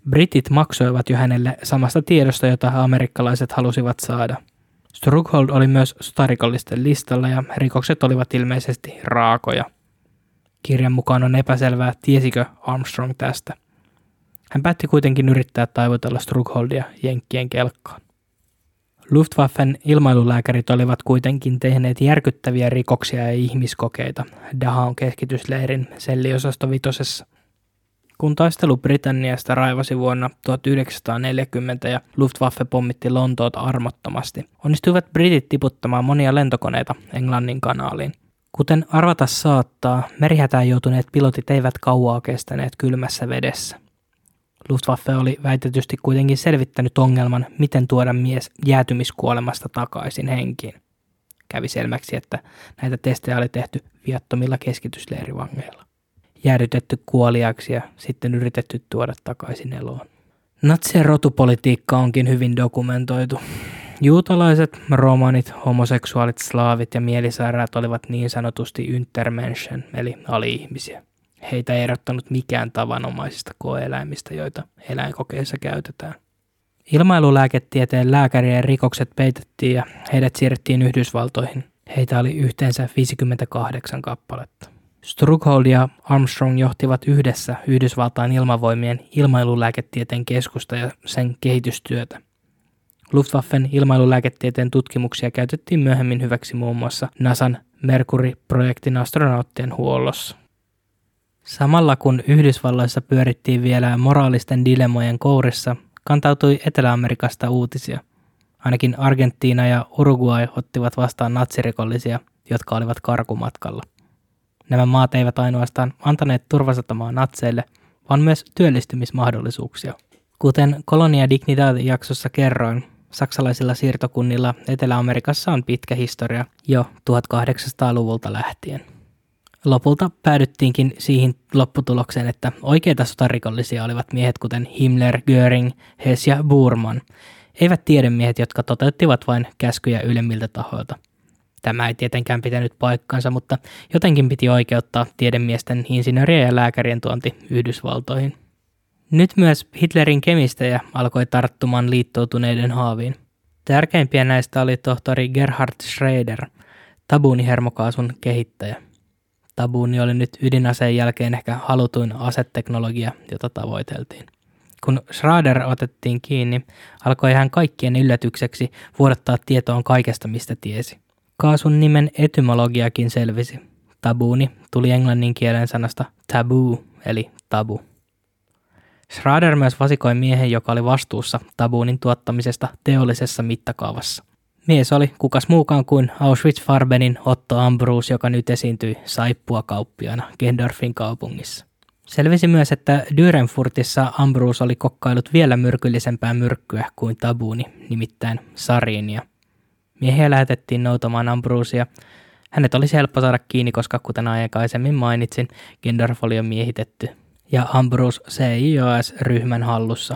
Britit maksoivat jo hänelle samasta tiedosta, jota amerikkalaiset halusivat saada – Strughold oli myös sotarikollisten listalla ja rikokset olivat ilmeisesti raakoja. Kirjan mukaan on epäselvää, tiesikö Armstrong tästä. Hän päätti kuitenkin yrittää taivutella Strugholdia jenkkien kelkkaan. Luftwaffen ilmailulääkärit olivat kuitenkin tehneet järkyttäviä rikoksia ja ihmiskokeita Dachau keskitysleirin selliosasto vitosessa. Kun taistelu Britanniasta raivasi vuonna 1940 ja Luftwaffe pommitti Lontoota armottomasti, onnistuivat britit tiputtamaan monia lentokoneita Englannin kanaaliin. Kuten arvata saattaa, merihätään joutuneet pilotit eivät kauaa kestäneet kylmässä vedessä. Luftwaffe oli väitetysti kuitenkin selvittänyt ongelman, miten tuoda mies jäätymiskuolemasta takaisin henkiin. Kävi selväksi, että näitä testejä oli tehty viattomilla keskitysleirivangeilla jäädytetty kuoliaksi ja sitten yritetty tuoda takaisin eloon. Natsien rotupolitiikka onkin hyvin dokumentoitu. Juutalaiset, romanit, homoseksuaalit, slaavit ja mielisairaat olivat niin sanotusti Untermenschen, eli ali-ihmisiä. Heitä ei erottanut mikään tavanomaisista koeeläimistä, joita eläinkokeissa käytetään. Ilmailulääketieteen lääkärien rikokset peitettiin ja heidät siirrettiin Yhdysvaltoihin. Heitä oli yhteensä 58 kappaletta. Strughold ja Armstrong johtivat yhdessä Yhdysvaltain ilmavoimien ilmailulääketieteen keskusta ja sen kehitystyötä. Luftwaffen ilmailulääketieteen tutkimuksia käytettiin myöhemmin hyväksi muun muassa NASAn Mercury-projektin astronauttien huollossa. Samalla kun Yhdysvalloissa pyörittiin vielä moraalisten dilemmojen kourissa, kantautui Etelä-Amerikasta uutisia. Ainakin Argentiina ja Uruguay ottivat vastaan natsirikollisia, jotka olivat karkumatkalla. Nämä maat eivät ainoastaan antaneet turvasatamaa natseille, vaan myös työllistymismahdollisuuksia. Kuten Kolonia Dignidad-jaksossa kerroin, saksalaisilla siirtokunnilla Etelä-Amerikassa on pitkä historia jo 1800-luvulta lähtien. Lopulta päädyttiinkin siihen lopputulokseen, että oikeita sotarikollisia olivat miehet kuten Himmler, Göring, Hess ja Burman, eivät tiedemiehet, jotka toteuttivat vain käskyjä ylemmiltä tahoilta. Tämä ei tietenkään pitänyt paikkansa, mutta jotenkin piti oikeuttaa tiedemiesten, insinöörien ja lääkärien tuonti Yhdysvaltoihin. Nyt myös Hitlerin kemistejä alkoi tarttumaan liittoutuneiden haaviin. Tärkeimpiä näistä oli tohtori Gerhard Schrader, tabuunihermokaasun kehittäjä. Tabuuni oli nyt ydinaseen jälkeen ehkä halutuin aseteknologia, jota tavoiteltiin. Kun Schrader otettiin kiinni, alkoi hän kaikkien yllätykseksi vuodattaa tietoon kaikesta, mistä tiesi. Kaasun nimen etymologiakin selvisi. Tabuuni tuli englannin kielen sanasta taboo, eli tabu. Schrader myös vasikoi miehen, joka oli vastuussa tabuunin tuottamisesta teollisessa mittakaavassa. Mies oli kukas muukaan kuin Auschwitz-Farbenin Otto Ambrus, joka nyt esiintyi saippua kauppiaana Gendorfin kaupungissa. Selvisi myös, että Dürenfurtissa Ambrus oli kokkailut vielä myrkyllisempää myrkkyä kuin tabuuni, nimittäin sariinia. Miehiä lähetettiin noutamaan Ambrusia. Hänet olisi helppo saada kiinni, koska kuten aikaisemmin mainitsin, Gendorf oli jo miehitetty ja Ambrus CIOS-ryhmän hallussa.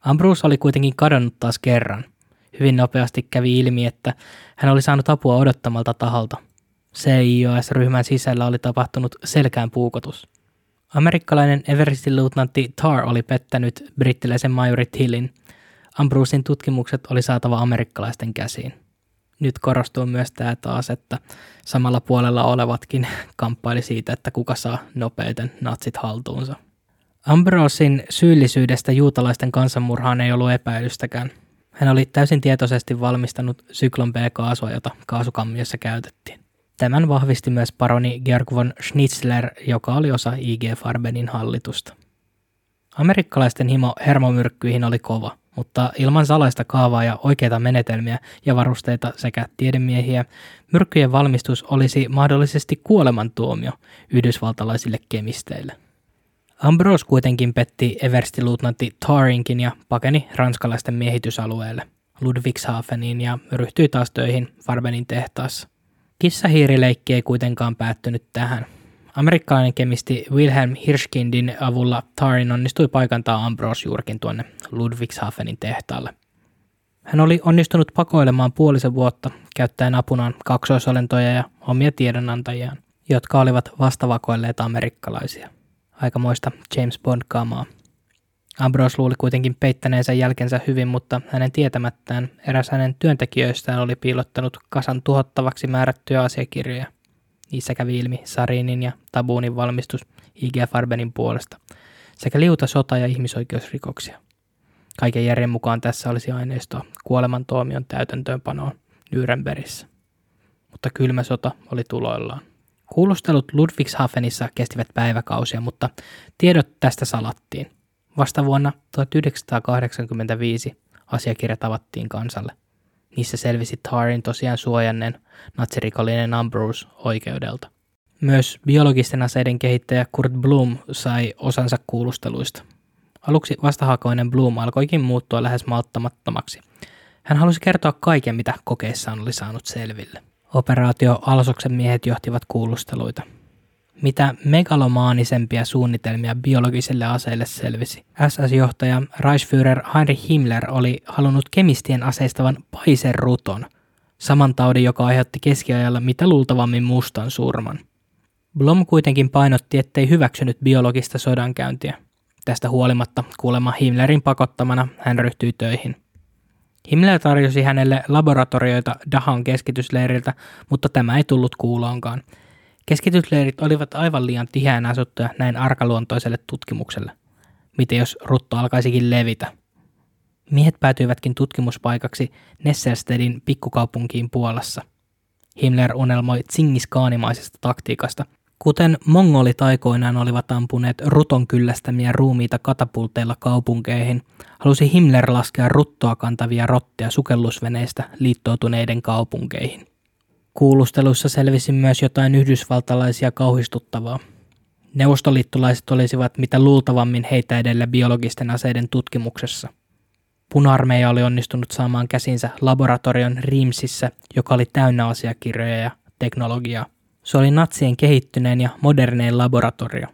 Ambrus oli kuitenkin kadonnut taas kerran. Hyvin nopeasti kävi ilmi, että hän oli saanut apua odottamalta taholta. CIOS-ryhmän sisällä oli tapahtunut selkään puukotus. Amerikkalainen Everestin luutnantti Tar oli pettänyt brittiläisen majori Tillin. Ambrusin tutkimukset oli saatava amerikkalaisten käsiin nyt korostuu myös tämä taas, että samalla puolella olevatkin kamppaili siitä, että kuka saa nopeiten natsit haltuunsa. Ambrosin syyllisyydestä juutalaisten kansanmurhaan ei ollut epäilystäkään. Hän oli täysin tietoisesti valmistanut syklon B-kaasua, jota kaasukammiossa käytettiin. Tämän vahvisti myös paroni Georg von Schnitzler, joka oli osa IG Farbenin hallitusta. Amerikkalaisten himo hermomyrkkyihin oli kova – mutta ilman salaista kaavaa ja oikeita menetelmiä ja varusteita sekä tiedemiehiä, myrkkyjen valmistus olisi mahdollisesti kuolemantuomio yhdysvaltalaisille kemisteille. Ambrose kuitenkin petti Eversti-luutnantti Tarinkin ja pakeni ranskalaisten miehitysalueelle Ludwigshafeniin ja ryhtyi taas töihin Farbenin tehtaassa. Kissahiirileikki ei kuitenkaan päättynyt tähän – Amerikkalainen kemisti Wilhelm Hirschkindin avulla Tarin onnistui paikantaa Ambrose juurikin tuonne Ludwigshafenin tehtaalle. Hän oli onnistunut pakoilemaan puolisen vuotta käyttäen apunaan kaksoisolentoja ja omia tiedonantajiaan, jotka olivat vastavakoilleet amerikkalaisia. Aikamoista James Bond-kamaa. Ambrose luuli kuitenkin peittäneensä jälkensä hyvin, mutta hänen tietämättään eräs hänen työntekijöistään oli piilottanut kasan tuhottavaksi määrättyjä asiakirjoja – Niissä kävi ilmi Sarinin ja Tabuunin valmistus IG Farbenin puolesta sekä liuta sota- ja ihmisoikeusrikoksia. Kaiken järjen mukaan tässä olisi aineistoa kuolemantuomion täytäntöönpanoon Nürnbergissä. Mutta kylmä sota oli tuloillaan. Kuulustelut Ludwigshafenissa kestivät päiväkausia, mutta tiedot tästä salattiin. Vasta vuonna 1985 asiakirjat avattiin kansalle – Niissä selvisi Tarin tosiaan suojanneen natsirikollinen Ambrose oikeudelta. Myös biologisten aseiden kehittäjä Kurt Blum sai osansa kuulusteluista. Aluksi vastahakoinen Blum alkoikin muuttua lähes malttamattomaksi. Hän halusi kertoa kaiken, mitä kokeissaan oli saanut selville. Operaatio Alsoksen miehet johtivat kuulusteluita – mitä megalomaanisempia suunnitelmia biologiselle aseelle selvisi. SS-johtaja Reichsführer Heinrich Himmler oli halunnut kemistien aseistavan paiseruton, saman taudin, joka aiheutti keskiajalla mitä luultavammin mustan surman. Blom kuitenkin painotti, ettei hyväksynyt biologista sodankäyntiä. Tästä huolimatta kuulemma Himmlerin pakottamana hän ryhtyi töihin. Himmler tarjosi hänelle laboratorioita Dahan keskitysleiriltä, mutta tämä ei tullut kuuloonkaan – Keskitysleirit olivat aivan liian tiheään asuttuja näin arkaluontoiselle tutkimukselle. Mitä jos rutto alkaisikin levitä? Miehet päätyivätkin tutkimuspaikaksi Nesselstedin pikkukaupunkiin Puolassa. Himmler unelmoi tsingiskaanimaisesta taktiikasta, Kuten mongolit aikoinaan olivat ampuneet ruton kyllästämiä ruumiita katapulteilla kaupunkeihin, halusi Himmler laskea ruttoa kantavia rottia sukellusveneistä liittoutuneiden kaupunkeihin. Kuulusteluissa selvisi myös jotain yhdysvaltalaisia kauhistuttavaa. Neuvostoliittolaiset olisivat mitä luultavammin heitä edellä biologisten aseiden tutkimuksessa. Puna-armeija oli onnistunut saamaan käsinsä laboratorion Rimsissä, joka oli täynnä asiakirjoja ja teknologiaa. Se oli natsien kehittyneen ja modernein laboratorio.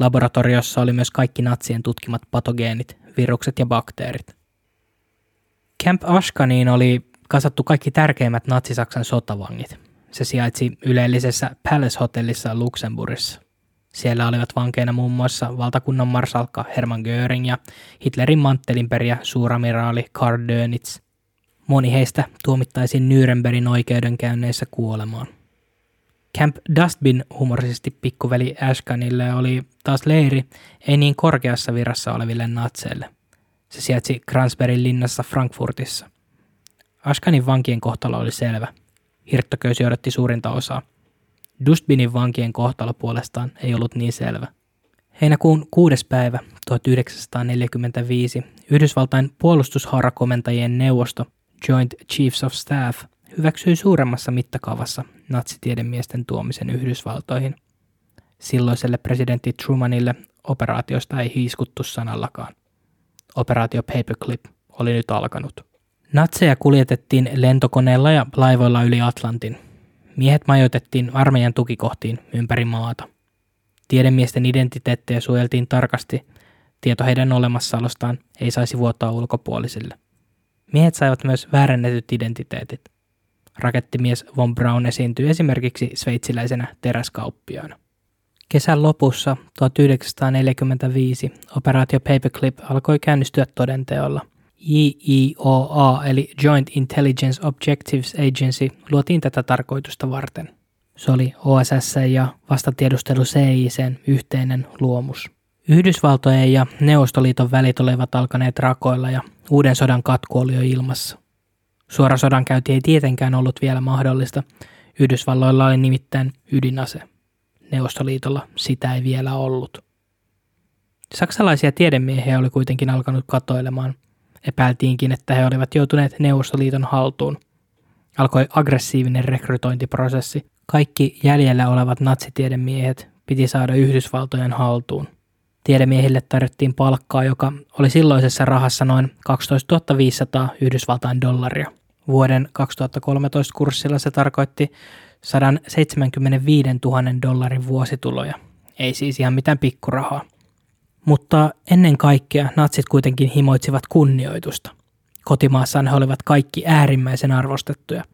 Laboratoriossa oli myös kaikki natsien tutkimat patogeenit, virukset ja bakteerit. Camp Ashkaniin oli kasattu kaikki tärkeimmät natsisaksan sotavangit. Se sijaitsi yleellisessä Palace-hotellissa Luxemburgissa. Siellä olivat vankeina muun muassa valtakunnan marsalkka Hermann Göring ja Hitlerin manttelinperiä suuramiraali Karl Dönitz. Moni heistä tuomittaisiin Nürnbergin oikeudenkäynneissä kuolemaan. Camp Dustbin humorisesti pikkuveli Ashkanille oli taas leiri ei niin korkeassa virassa oleville natseille. Se sijaitsi Kransbergin linnassa Frankfurtissa. Ashkanin vankien kohtalo oli selvä. Hirttoköysi odotti suurinta osaa. Dustbinin vankien kohtalo puolestaan ei ollut niin selvä. Heinäkuun 6. päivä 1945 Yhdysvaltain puolustusharakomentajien neuvosto Joint Chiefs of Staff hyväksyi suuremmassa mittakaavassa natsitiedemiesten tuomisen Yhdysvaltoihin. Silloiselle presidentti Trumanille operaatiosta ei hiiskuttu sanallakaan. Operaatio Paperclip oli nyt alkanut. Natseja kuljetettiin lentokoneella ja laivoilla yli Atlantin. Miehet majoitettiin armeijan tukikohtiin ympäri maata. Tiedemiesten identiteettejä suojeltiin tarkasti. Tieto heidän olemassaolostaan ei saisi vuotaa ulkopuolisille. Miehet saivat myös väärännetyt identiteetit. Rakettimies Von Braun esiintyi esimerkiksi sveitsiläisenä teräskauppiaana. Kesän lopussa 1945 operaatio Paperclip alkoi käynnistyä todenteolla – JIOA eli Joint Intelligence Objectives Agency luotiin tätä tarkoitusta varten. Se oli OSS ja vastatiedustelu CICn yhteinen luomus. Yhdysvaltojen ja Neuvostoliiton välit olivat alkaneet rakoilla ja uuden sodan katku oli jo ilmassa. Suora sodankäynti ei tietenkään ollut vielä mahdollista. Yhdysvalloilla oli nimittäin ydinase. Neuvostoliitolla sitä ei vielä ollut. Saksalaisia tiedemiehiä oli kuitenkin alkanut katoilemaan – Epäiltiinkin, että he olivat joutuneet Neuvostoliiton haltuun. Alkoi aggressiivinen rekrytointiprosessi. Kaikki jäljellä olevat natsitiedemiehet piti saada Yhdysvaltojen haltuun. Tiedemiehille tarjottiin palkkaa, joka oli silloisessa rahassa noin 12 500 Yhdysvaltain dollaria. Vuoden 2013 kurssilla se tarkoitti 175 000 dollarin vuosituloja. Ei siis ihan mitään pikkurahaa. Mutta ennen kaikkea natsit kuitenkin himoitsivat kunnioitusta. Kotimaassaan he olivat kaikki äärimmäisen arvostettuja.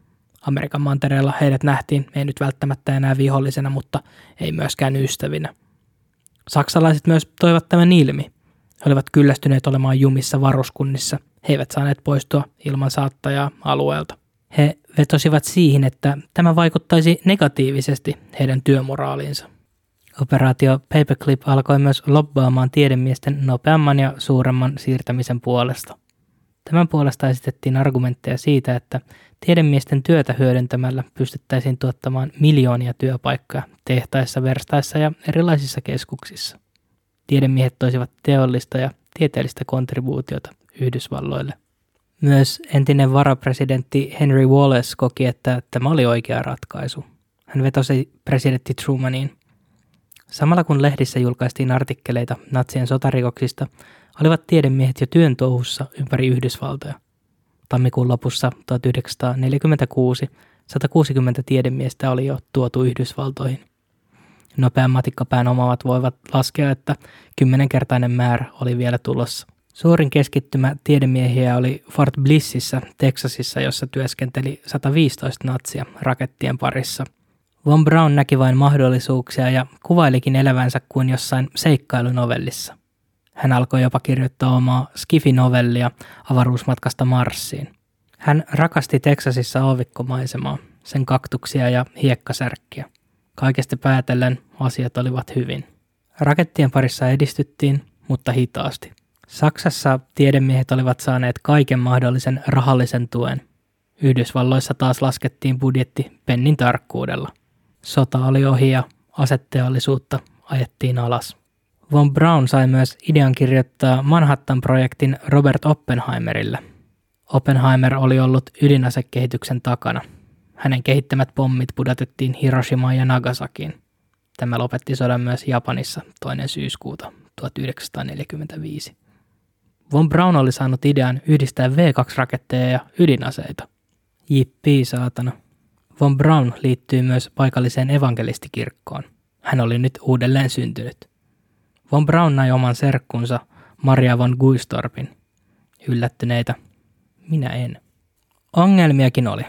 Amerikan mantereella heidät nähtiin ei nyt välttämättä enää vihollisena, mutta ei myöskään ystävinä. Saksalaiset myös toivat tämän ilmi. He olivat kyllästyneet olemaan jumissa varuskunnissa. He eivät saaneet poistua ilman saattajaa alueelta. He vetosivat siihen, että tämä vaikuttaisi negatiivisesti heidän työmoraaliinsa. Operaatio Paperclip alkoi myös lobbaamaan tiedemiesten nopeamman ja suuremman siirtämisen puolesta. Tämän puolesta esitettiin argumentteja siitä, että tiedemiesten työtä hyödyntämällä pystyttäisiin tuottamaan miljoonia työpaikkoja tehtaissa, verstaissa ja erilaisissa keskuksissa. Tiedemiehet toisivat teollista ja tieteellistä kontribuutiota Yhdysvalloille. Myös entinen varapresidentti Henry Wallace koki, että tämä oli oikea ratkaisu. Hän vetosi presidentti Trumaniin – Samalla kun lehdissä julkaistiin artikkeleita natsien sotarikoksista, olivat tiedemiehet jo työn touhussa ympäri Yhdysvaltoja. Tammikuun lopussa 1946 160 tiedemiestä oli jo tuotu Yhdysvaltoihin. Nopean matikkapään omavat voivat laskea, että kymmenenkertainen määrä oli vielä tulossa. Suurin keskittymä tiedemiehiä oli Fort Blississä, Texasissa, jossa työskenteli 115 natsia rakettien parissa – Von Braun näki vain mahdollisuuksia ja kuvailikin elävänsä kuin jossain seikkailunovellissa. Hän alkoi jopa kirjoittaa omaa skifi-novellia avaruusmatkasta Marsiin. Hän rakasti Teksasissa aavikkomaisemaa, sen kaktuksia ja hiekkasärkkiä. Kaikesta päätellen asiat olivat hyvin. Rakettien parissa edistyttiin, mutta hitaasti. Saksassa tiedemiehet olivat saaneet kaiken mahdollisen rahallisen tuen. Yhdysvalloissa taas laskettiin budjetti pennin tarkkuudella – Sota oli ohi ja Asetteollisuutta ajettiin alas. Von Braun sai myös idean kirjoittaa Manhattan-projektin Robert Oppenheimerille. Oppenheimer oli ollut ydinasekehityksen takana. Hänen kehittämät pommit pudotettiin Hiroshimaan ja Nagasakiin. Tämä lopetti sodan myös Japanissa toinen syyskuuta 1945. Von Braun oli saanut idean yhdistää V2-raketteja ja ydinaseita. Jippii saatana. Von Braun liittyy myös paikalliseen evankelistikirkkoon. Hän oli nyt uudelleen syntynyt. Von Braun näi oman serkkunsa Maria von Guistorpin. Yllättyneitä. Minä en. Ongelmiakin oli.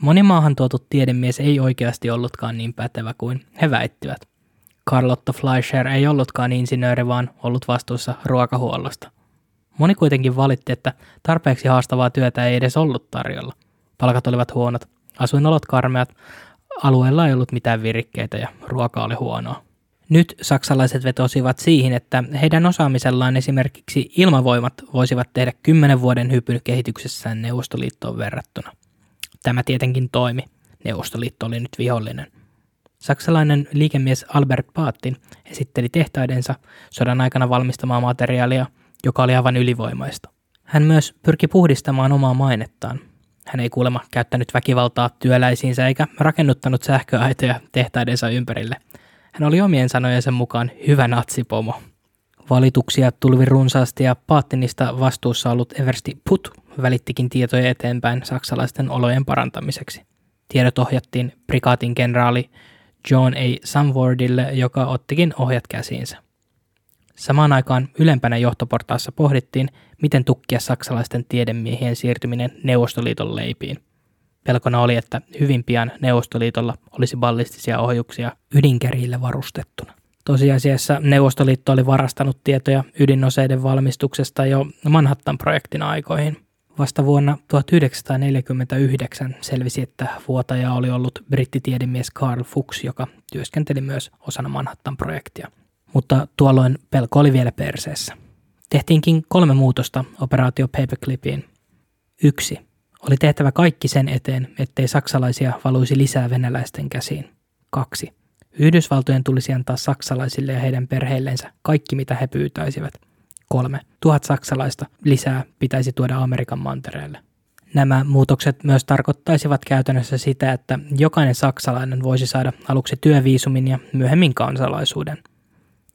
Moni maahan tuotu tiedemies ei oikeasti ollutkaan niin pätevä kuin he väittivät. Carlotta Fleischer ei ollutkaan insinööri, vaan ollut vastuussa ruokahuollosta. Moni kuitenkin valitti, että tarpeeksi haastavaa työtä ei edes ollut tarjolla. Palkat olivat huonot, asuinolot karmeat, alueella ei ollut mitään virikkeitä ja ruoka oli huonoa. Nyt saksalaiset vetosivat siihen, että heidän osaamisellaan esimerkiksi ilmavoimat voisivat tehdä kymmenen vuoden hypyn kehityksessään Neuvostoliittoon verrattuna. Tämä tietenkin toimi. Neuvostoliitto oli nyt vihollinen. Saksalainen liikemies Albert Paattin esitteli tehtaidensa sodan aikana valmistamaa materiaalia, joka oli aivan ylivoimaista. Hän myös pyrki puhdistamaan omaa mainettaan. Hän ei kuulemma käyttänyt väkivaltaa työläisiinsä eikä rakennuttanut sähköaitoja tehtaidensa ympärille. Hän oli omien sanojensa mukaan hyvä natsipomo. Valituksia tulvi runsaasti ja Paattinista vastuussa ollut Eversti Put välittikin tietoja eteenpäin saksalaisten olojen parantamiseksi. Tiedot ohjattiin prikaatin kenraali John A. Samwardille, joka ottikin ohjat käsiinsä. Samaan aikaan ylempänä johtoportaassa pohdittiin, miten tukkia saksalaisten tiedemiehien siirtyminen Neuvostoliiton leipiin. Pelkona oli, että hyvin pian Neuvostoliitolla olisi ballistisia ohjuksia ydinkärjillä varustettuna. Tosiasiassa Neuvostoliitto oli varastanut tietoja ydinoseiden valmistuksesta jo Manhattan-projektin aikoihin. Vasta vuonna 1949 selvisi, että vuotaja oli ollut brittitiedemies Carl Fuchs, joka työskenteli myös osana Manhattan-projektia. Mutta tuolloin pelko oli vielä perseessä. Tehtiinkin kolme muutosta operaatio Paperclipiin. Yksi. Oli tehtävä kaikki sen eteen, ettei saksalaisia valuisi lisää venäläisten käsiin. Kaksi. Yhdysvaltojen tulisi antaa saksalaisille ja heidän perheillensä kaikki, mitä he pyytäisivät. Kolme. Tuhat saksalaista lisää pitäisi tuoda Amerikan mantereelle. Nämä muutokset myös tarkoittaisivat käytännössä sitä, että jokainen saksalainen voisi saada aluksi työviisumin ja myöhemmin kansalaisuuden.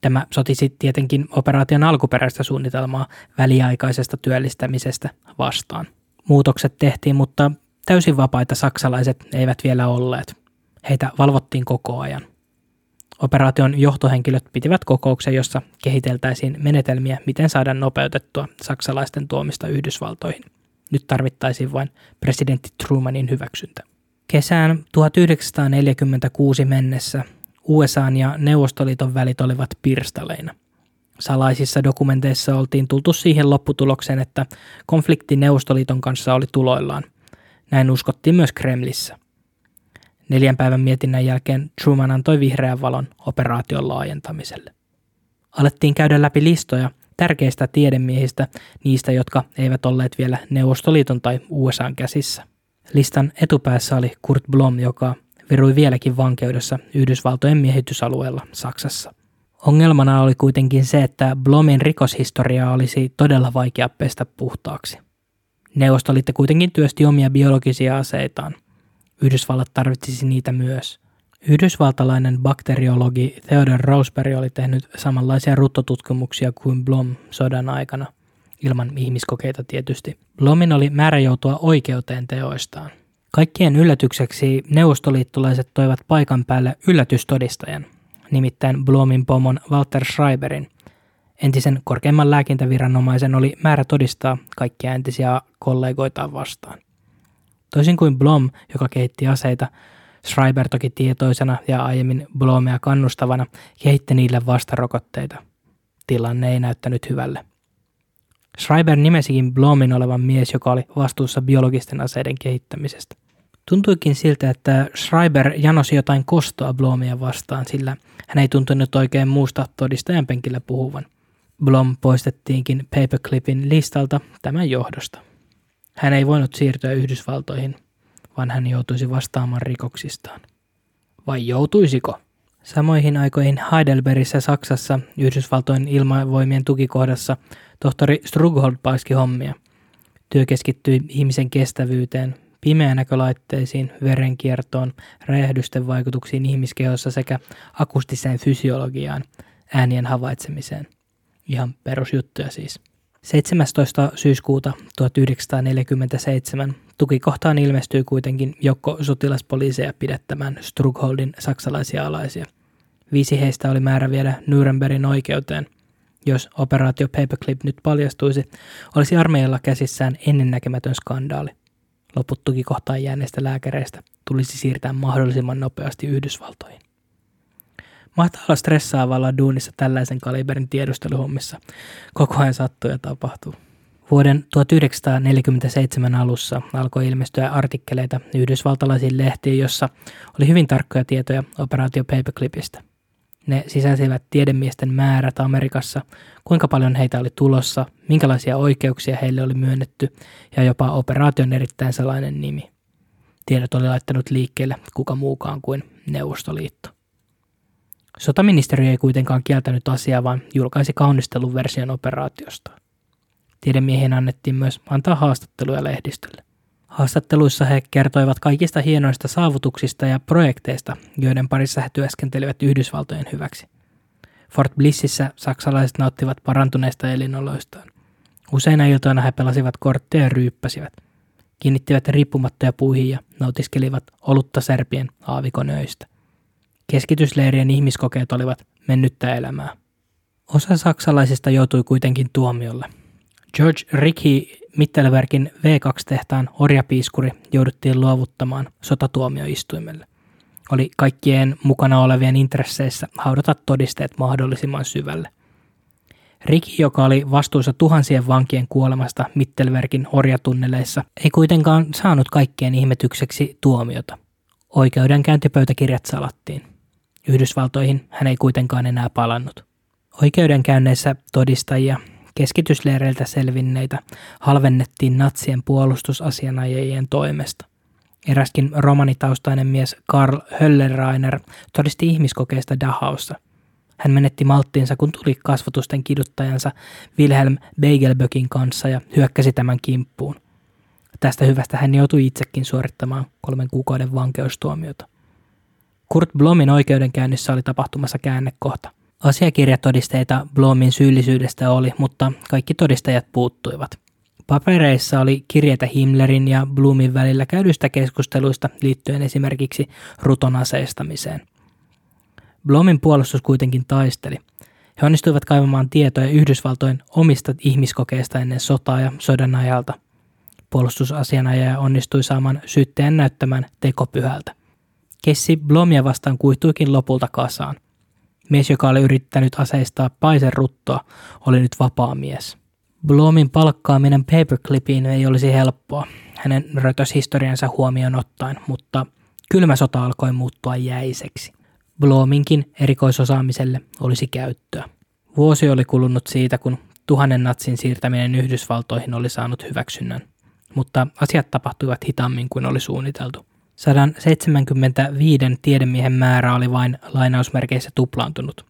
Tämä sotisi tietenkin operaation alkuperäistä suunnitelmaa väliaikaisesta työllistämisestä vastaan. Muutokset tehtiin, mutta täysin vapaita saksalaiset eivät vielä olleet. Heitä valvottiin koko ajan. Operaation johtohenkilöt pitivät kokouksen, jossa kehiteltäisiin menetelmiä, miten saada nopeutettua saksalaisten tuomista Yhdysvaltoihin. Nyt tarvittaisiin vain presidentti Trumanin hyväksyntä. Kesään 1946 mennessä USA ja Neuvostoliiton välit olivat pirstaleina. Salaisissa dokumenteissa oltiin tultu siihen lopputulokseen, että konflikti Neuvostoliiton kanssa oli tuloillaan. Näin uskottiin myös Kremlissä. Neljän päivän mietinnän jälkeen Truman antoi vihreän valon operaation laajentamiselle. Alettiin käydä läpi listoja tärkeistä tiedemiehistä, niistä jotka eivät olleet vielä Neuvostoliiton tai USAn käsissä. Listan etupäässä oli Kurt Blom, joka virui vieläkin vankeudessa Yhdysvaltojen miehitysalueella Saksassa. Ongelmana oli kuitenkin se, että Blomin rikoshistoriaa olisi todella vaikea pestä puhtaaksi. Neuvostoliitto kuitenkin työsti omia biologisia aseitaan. Yhdysvallat tarvitsisi niitä myös. Yhdysvaltalainen bakteriologi Theodore Roseberry oli tehnyt samanlaisia ruttotutkimuksia kuin Blom sodan aikana, ilman ihmiskokeita tietysti. Blomin oli määrä joutua oikeuteen teoistaan. Kaikkien yllätykseksi neuvostoliittolaiset toivat paikan päälle yllätystodistajan, nimittäin Blomin pomon Walter Schreiberin. Entisen korkeimman lääkintäviranomaisen oli määrä todistaa kaikkia entisiä kollegoitaan vastaan. Toisin kuin Blom, joka kehitti aseita, Schreiber toki tietoisena ja aiemmin Blomea kannustavana kehitti niille vastarokotteita. Tilanne ei näyttänyt hyvälle. Schreiber nimesikin Blomin olevan mies, joka oli vastuussa biologisten aseiden kehittämisestä. Tuntuikin siltä, että Schreiber janosi jotain kostoa Blomia vastaan, sillä hän ei tuntunut oikein muusta todistajan penkillä puhuvan. Blom poistettiinkin Paperclipin listalta tämän johdosta. Hän ei voinut siirtyä Yhdysvaltoihin, vaan hän joutuisi vastaamaan rikoksistaan. Vai joutuisiko? Samoihin aikoihin Heidelbergissä Saksassa Yhdysvaltojen ilmavoimien tukikohdassa tohtori Strughold paiski hommia. Työ keskittyi ihmisen kestävyyteen, pimeänäkölaitteisiin, verenkiertoon, räjähdysten vaikutuksiin ihmiskehossa sekä akustiseen fysiologiaan, äänien havaitsemiseen. Ihan perusjuttuja siis. 17. syyskuuta 1947 tukikohtaan ilmestyi kuitenkin joukko sotilaspoliiseja pidettämään Strugholdin saksalaisia alaisia. Viisi heistä oli määrä viedä Nürnbergin oikeuteen. Jos operaatio Paperclip nyt paljastuisi, olisi armeijalla käsissään ennennäkemätön skandaali. Loput tukikohtaan jääneistä lääkäreistä tulisi siirtää mahdollisimman nopeasti Yhdysvaltoihin. Mahtaa olla stressaavalla duunissa tällaisen kaliberin tiedusteluhommissa. Koko ajan sattuu ja tapahtuu. Vuoden 1947 alussa alkoi ilmestyä artikkeleita yhdysvaltalaisiin lehtiin, jossa oli hyvin tarkkoja tietoja operaatio Paperclipistä. Ne sisälsivät tiedemiesten määrät Amerikassa, kuinka paljon heitä oli tulossa, minkälaisia oikeuksia heille oli myönnetty ja jopa operaation erittäin salainen nimi. Tiedot oli laittanut liikkeelle kuka muukaan kuin Neuvostoliitto. Sotaministeriö ei kuitenkaan kieltänyt asiaa, vaan julkaisi kaunistelun version operaatiosta. Tiedemiehen annettiin myös antaa haastatteluja lehdistölle. Haastatteluissa he kertoivat kaikista hienoista saavutuksista ja projekteista, joiden parissa he työskentelivät Yhdysvaltojen hyväksi. Fort Blississä saksalaiset nauttivat parantuneista elinoloistaan. Useina iltoina he pelasivat kortteja ja ryyppäsivät. Kiinnittivät riippumattoja puihin ja nautiskelivat olutta särpien aavikonöistä. Keskitysleirien ihmiskokeet olivat mennyttä elämää. Osa saksalaisista joutui kuitenkin tuomiolle. George Ricky Mittelbergin V2-tehtaan orjapiiskuri jouduttiin luovuttamaan sotatuomioistuimelle. Oli kaikkien mukana olevien intresseissä haudata todisteet mahdollisimman syvälle. Riki, joka oli vastuussa tuhansien vankien kuolemasta Mittelbergin orjatunneleissa, ei kuitenkaan saanut kaikkien ihmetykseksi tuomiota. Oikeudenkäyntipöytäkirjat salattiin. Yhdysvaltoihin hän ei kuitenkaan enää palannut. Oikeudenkäynneissä todistajia keskitysleireiltä selvinneitä halvennettiin natsien puolustusasianajajien toimesta. Eräskin romanitaustainen mies Karl Höllenreiner todisti ihmiskokeista Dachaussa. Hän menetti malttiinsa, kun tuli kasvatusten kiduttajansa Wilhelm Beigelbökin kanssa ja hyökkäsi tämän kimppuun. Tästä hyvästä hän joutui itsekin suorittamaan kolmen kuukauden vankeustuomiota. Kurt Blomin oikeudenkäynnissä oli tapahtumassa käännekohta. Asiakirjatodisteita Blomin syyllisyydestä oli, mutta kaikki todistajat puuttuivat. Papereissa oli kirjeitä Himmlerin ja Blumin välillä käydyistä keskusteluista liittyen esimerkiksi ruton aseistamiseen. Blomin puolustus kuitenkin taisteli. He onnistuivat kaivamaan tietoja Yhdysvaltojen omista ihmiskokeista ennen sotaa ja sodan ajalta. Puolustusasianajaja onnistui saamaan syyttäjän näyttämään tekopyhältä. Kessi Blomia vastaan kuihtuikin lopulta kasaan. Mies, joka oli yrittänyt aseistaa Paisen ruttoa, oli nyt vapaa mies. Blomin palkkaaminen paperclipiin ei olisi helppoa, hänen rötöshistoriansa huomioon ottaen, mutta kylmä sota alkoi muuttua jäiseksi. Blominkin erikoisosaamiselle olisi käyttöä. Vuosi oli kulunut siitä, kun tuhannen natsin siirtäminen Yhdysvaltoihin oli saanut hyväksynnän, mutta asiat tapahtuivat hitaammin kuin oli suunniteltu. 175 tiedemiehen määrä oli vain lainausmerkeissä tuplaantunut.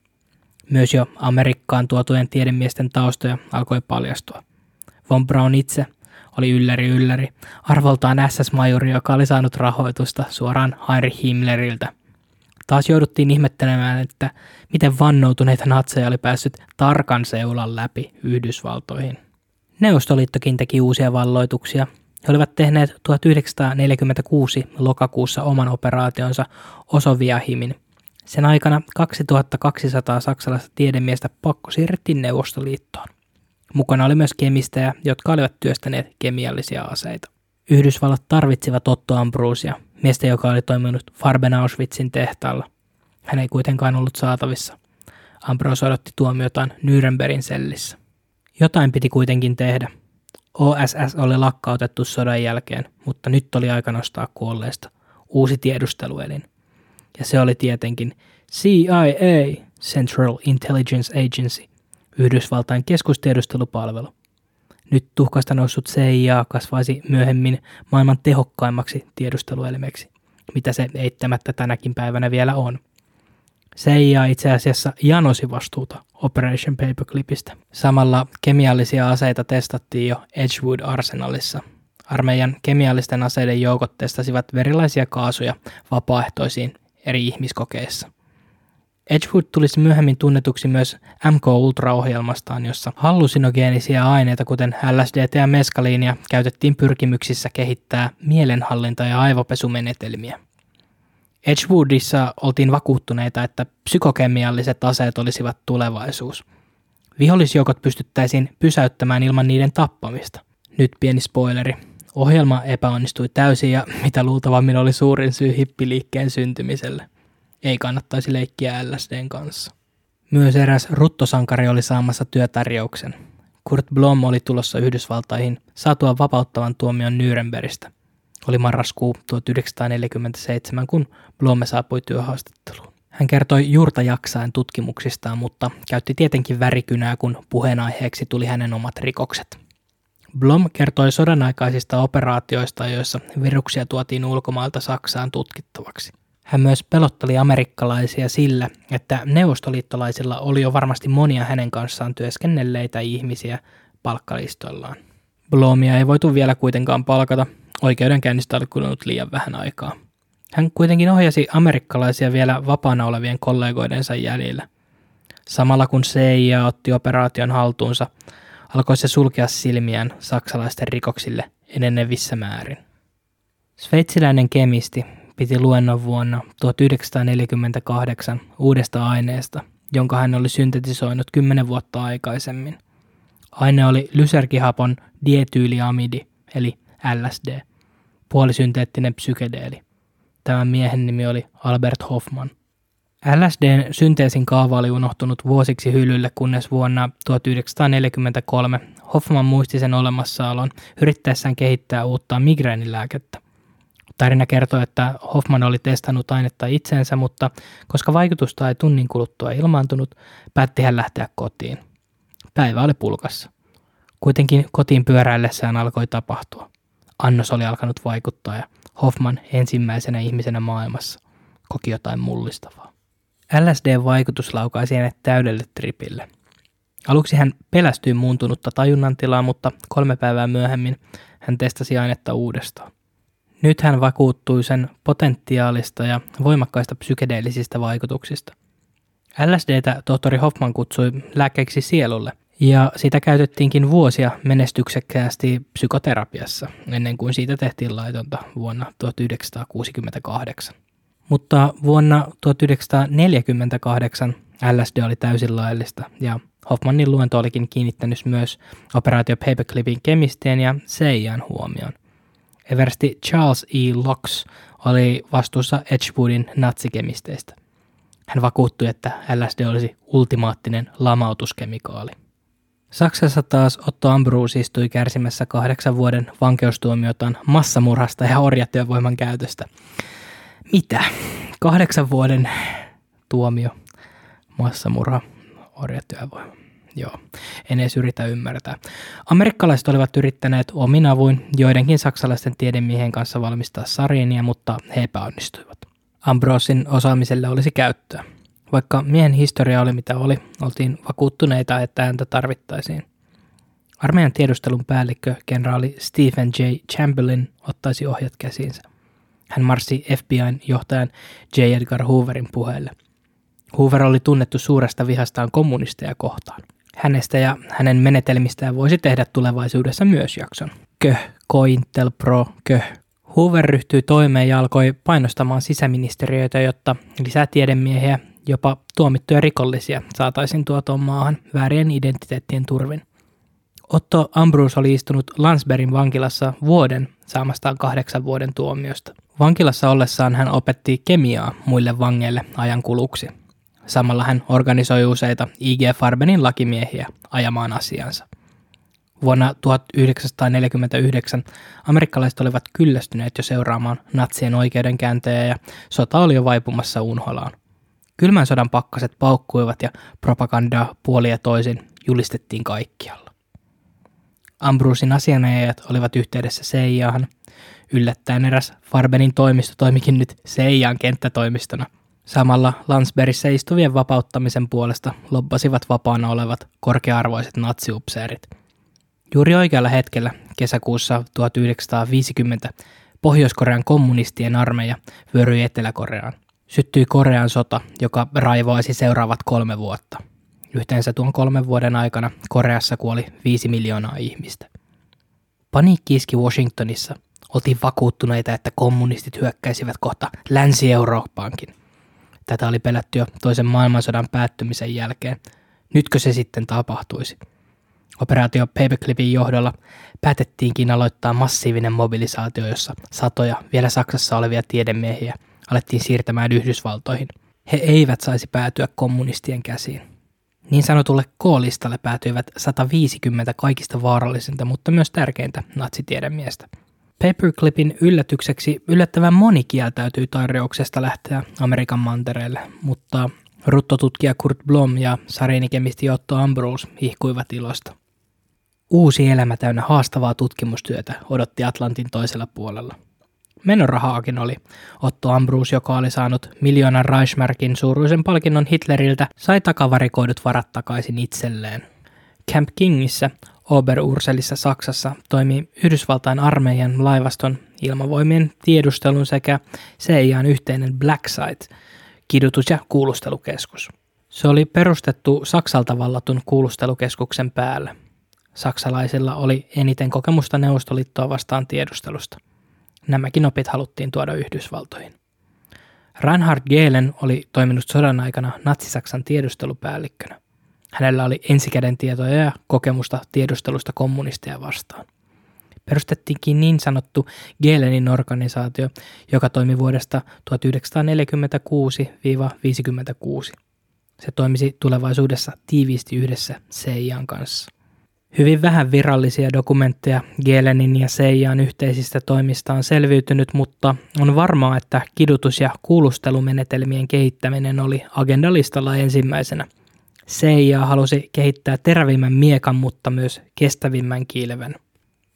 Myös jo Amerikkaan tuotujen tiedemiesten taustoja alkoi paljastua. Von Braun itse oli ylläri ylläri, arvoltaan SS-majori, joka oli saanut rahoitusta suoraan Heinrich Himmleriltä. Taas jouduttiin ihmettelemään, että miten vannoutuneita natseja oli päässyt tarkan seulan läpi Yhdysvaltoihin. Neuvostoliittokin teki uusia valloituksia he olivat tehneet 1946 lokakuussa oman operaationsa Osoviahimin. Sen aikana 2200 saksalaista tiedemiestä pakko siirrettiin Neuvostoliittoon. Mukana oli myös kemistejä, jotka olivat työstäneet kemiallisia aseita. Yhdysvallat tarvitsivat Otto Ambrusia, miestä, joka oli toiminut Farben Auschwitzin tehtaalla. Hän ei kuitenkaan ollut saatavissa. Ambrose odotti tuomiotaan Nürnbergin sellissä. Jotain piti kuitenkin tehdä – OSS oli lakkautettu sodan jälkeen, mutta nyt oli aika nostaa kuolleesta uusi tiedusteluelin. Ja se oli tietenkin CIA, Central Intelligence Agency, Yhdysvaltain keskustiedustelupalvelu. Nyt tuhkasta noussut CIA kasvaisi myöhemmin maailman tehokkaimmaksi tiedusteluelimeksi, mitä se eittämättä tänäkin päivänä vielä on. CIA itse asiassa janosi vastuuta Operation Paperclipistä. Samalla kemiallisia aseita testattiin jo Edgewood Arsenalissa. Armeijan kemiallisten aseiden joukot testasivat verilaisia kaasuja vapaaehtoisiin eri ihmiskokeissa. Edgewood tulisi myöhemmin tunnetuksi myös MK Ultra-ohjelmastaan, jossa hallusinogeenisia aineita, kuten LSD ja meskaliinia, käytettiin pyrkimyksissä kehittää mielenhallinta- ja aivopesumenetelmiä. Edgewoodissa oltiin vakuuttuneita, että psykokemialliset aseet olisivat tulevaisuus. Vihollisjoukot pystyttäisiin pysäyttämään ilman niiden tappamista. Nyt pieni spoileri. Ohjelma epäonnistui täysin ja mitä luultavammin oli suurin syy hippiliikkeen syntymiselle. Ei kannattaisi leikkiä LSDn kanssa. Myös eräs ruttosankari oli saamassa työtarjouksen. Kurt Blom oli tulossa Yhdysvaltaihin saatua vapauttavan tuomion Nürnbergistä. Oli marraskuu 1947, kun Blomme saapui työhaastatteluun. Hän kertoi juurta jaksain tutkimuksistaan, mutta käytti tietenkin värikynää, kun puheenaiheeksi tuli hänen omat rikokset. Blom kertoi sodan aikaisista operaatioista, joissa viruksia tuotiin ulkomailta Saksaan tutkittavaksi. Hän myös pelotteli amerikkalaisia sillä, että neuvostoliittolaisilla oli jo varmasti monia hänen kanssaan työskennelleitä ihmisiä palkkalistoillaan. Blomia ei voitu vielä kuitenkaan palkata, oikeudenkäynnistä oli kulunut liian vähän aikaa. Hän kuitenkin ohjasi amerikkalaisia vielä vapaana olevien kollegoidensa jäljellä. Samalla kun CIA otti operaation haltuunsa, alkoi se sulkea silmiään saksalaisten rikoksille enenevissä määrin. Sveitsiläinen kemisti piti luennon vuonna 1948 uudesta aineesta, jonka hän oli syntetisoinut kymmenen vuotta aikaisemmin. Aine oli lysergihapon dietyyliamidi, eli LSD, puolisynteettinen psykedeeli. Tämän miehen nimi oli Albert Hoffman. LSDn synteesin kaava oli unohtunut vuosiksi hyllylle, kunnes vuonna 1943 Hoffman muisti sen olemassaolon yrittäessään kehittää uutta migreenilääkettä. Tarina kertoo, että Hoffman oli testannut ainetta itseensä, mutta koska vaikutusta ei tunnin kuluttua ilmaantunut, päätti hän lähteä kotiin. Päivä oli pulkassa. Kuitenkin kotiin pyöräillessään alkoi tapahtua. Annos oli alkanut vaikuttaa ja Hoffman ensimmäisenä ihmisenä maailmassa koki jotain mullistavaa. LSD-vaikutus laukaisi hänet täydelle tripille. Aluksi hän pelästyi muuntunutta tajunnan tilaa, mutta kolme päivää myöhemmin hän testasi ainetta uudestaan. Nyt hän vakuuttui sen potentiaalista ja voimakkaista psykedeellisistä vaikutuksista. LSDtä tohtori Hoffman kutsui lääkkeeksi sielulle, ja sitä käytettiinkin vuosia menestyksekkäästi psykoterapiassa, ennen kuin siitä tehtiin laitonta vuonna 1968. Mutta vuonna 1948 LSD oli täysin laillista, ja Hoffmanin luento olikin kiinnittänyt myös operaatio Paperclipin kemistien ja Seijan huomioon. Eversti Charles E. Locks oli vastuussa Edgewoodin natsikemisteistä. Hän vakuuttui, että LSD olisi ultimaattinen lamautuskemikaali. Saksassa taas Otto Ambrus istui kärsimässä kahdeksan vuoden vankeustuomiotaan massamurhasta ja orjatyövoiman käytöstä. Mitä? Kahdeksan vuoden tuomio, massamurha, orjatyövoima. Joo, en edes yritä ymmärtää. Amerikkalaiset olivat yrittäneet omin avuin joidenkin saksalaisten tiedemiehen kanssa valmistaa sariinia, mutta he epäonnistuivat. Ambrosin osaamiselle olisi käyttöä. Vaikka miehen historia oli mitä oli, oltiin vakuuttuneita, että ääntä tarvittaisiin. Armeijan tiedustelun päällikkö, kenraali Stephen J. Chamberlain, ottaisi ohjat käsiinsä. Hän marssi FBIn johtajan J. Edgar Hooverin puheelle. Hoover oli tunnettu suuresta vihastaan kommunisteja kohtaan. Hänestä ja hänen menetelmistään voisi tehdä tulevaisuudessa myös jakson. Köh, Pro, köh. Hoover ryhtyi toimeen ja alkoi painostamaan sisäministeriöitä, jotta lisää tiedemiehiä, jopa tuomittuja rikollisia, saataisiin tuotoon maahan väärien identiteettien turvin. Otto Ambrose oli istunut Landsbergin vankilassa vuoden saamastaan kahdeksan vuoden tuomiosta. Vankilassa ollessaan hän opetti kemiaa muille vangeille ajan kuluksi. Samalla hän organisoi useita IG Farbenin lakimiehiä ajamaan asiansa. Vuonna 1949 amerikkalaiset olivat kyllästyneet jo seuraamaan natsien oikeudenkäyntejä ja sota oli jo vaipumassa unholaan. Kylmän sodan pakkaset paukkuivat ja propagandaa puoli ja toisin julistettiin kaikkialla. Ambrusin asianajajat olivat yhteydessä CIAhan. Yllättäen eräs Farbenin toimisto toimikin nyt CIAn kenttätoimistona – Samalla Landsbergissä istuvien vapauttamisen puolesta lobbasivat vapaana olevat korkea-arvoiset natsiupseerit. Juuri oikealla hetkellä, kesäkuussa 1950, Pohjois-Korean kommunistien armeija vyöryi Etelä-Koreaan. Syttyi Korean sota, joka raivoisi seuraavat kolme vuotta. Yhteensä tuon kolmen vuoden aikana Koreassa kuoli viisi miljoonaa ihmistä. Paniikki iski Washingtonissa. Oltiin vakuuttuneita, että kommunistit hyökkäisivät kohta Länsi-Eurooppaankin. Tätä oli pelätty jo toisen maailmansodan päättymisen jälkeen. Nytkö se sitten tapahtuisi? Operaatio Paperclipin johdolla päätettiinkin aloittaa massiivinen mobilisaatio, jossa satoja vielä Saksassa olevia tiedemiehiä alettiin siirtämään Yhdysvaltoihin. He eivät saisi päätyä kommunistien käsiin. Niin sanotulle K-listalle päätyivät 150 kaikista vaarallisinta, mutta myös tärkeintä natsitiedemiestä. Paperclipin yllätykseksi yllättävän moni kieltäytyi tarjouksesta lähteä Amerikan mantereelle, mutta ruttotutkija Kurt Blom ja sarinikemisti Otto Ambrose hihkuivat ilosta. Uusi elämä täynnä haastavaa tutkimustyötä odotti Atlantin toisella puolella. Menorahaakin oli. Otto Ambrose, joka oli saanut miljoonan Reichsmarkin suuruisen palkinnon Hitleriltä, sai takavarikoidut varat takaisin itselleen. Camp Kingissä, Oberurselissa Saksassa, toimi Yhdysvaltain armeijan laivaston ilmavoimien tiedustelun sekä CIAn yhteinen Black Site, kidutus- ja kuulustelukeskus. Se oli perustettu Saksalta vallatun kuulustelukeskuksen päälle. Saksalaisilla oli eniten kokemusta Neuvostoliittoa vastaan tiedustelusta. Nämäkin opit haluttiin tuoda Yhdysvaltoihin. Reinhard Gehlen oli toiminut sodan aikana Natsi-Saksan tiedustelupäällikkönä. Hänellä oli ensikäden tietoja ja kokemusta tiedustelusta kommunisteja vastaan. Perustettiinkin niin sanottu Gehlenin organisaatio, joka toimi vuodesta 1946-56. Se toimisi tulevaisuudessa tiiviisti yhdessä CIAn kanssa. Hyvin vähän virallisia dokumentteja Gelenin ja Seijan yhteisistä toimista on selviytynyt, mutta on varmaa, että kidutus- ja kuulustelumenetelmien kehittäminen oli agendalistalla ensimmäisenä. Seija halusi kehittää terävimmän miekan, mutta myös kestävimmän kilven.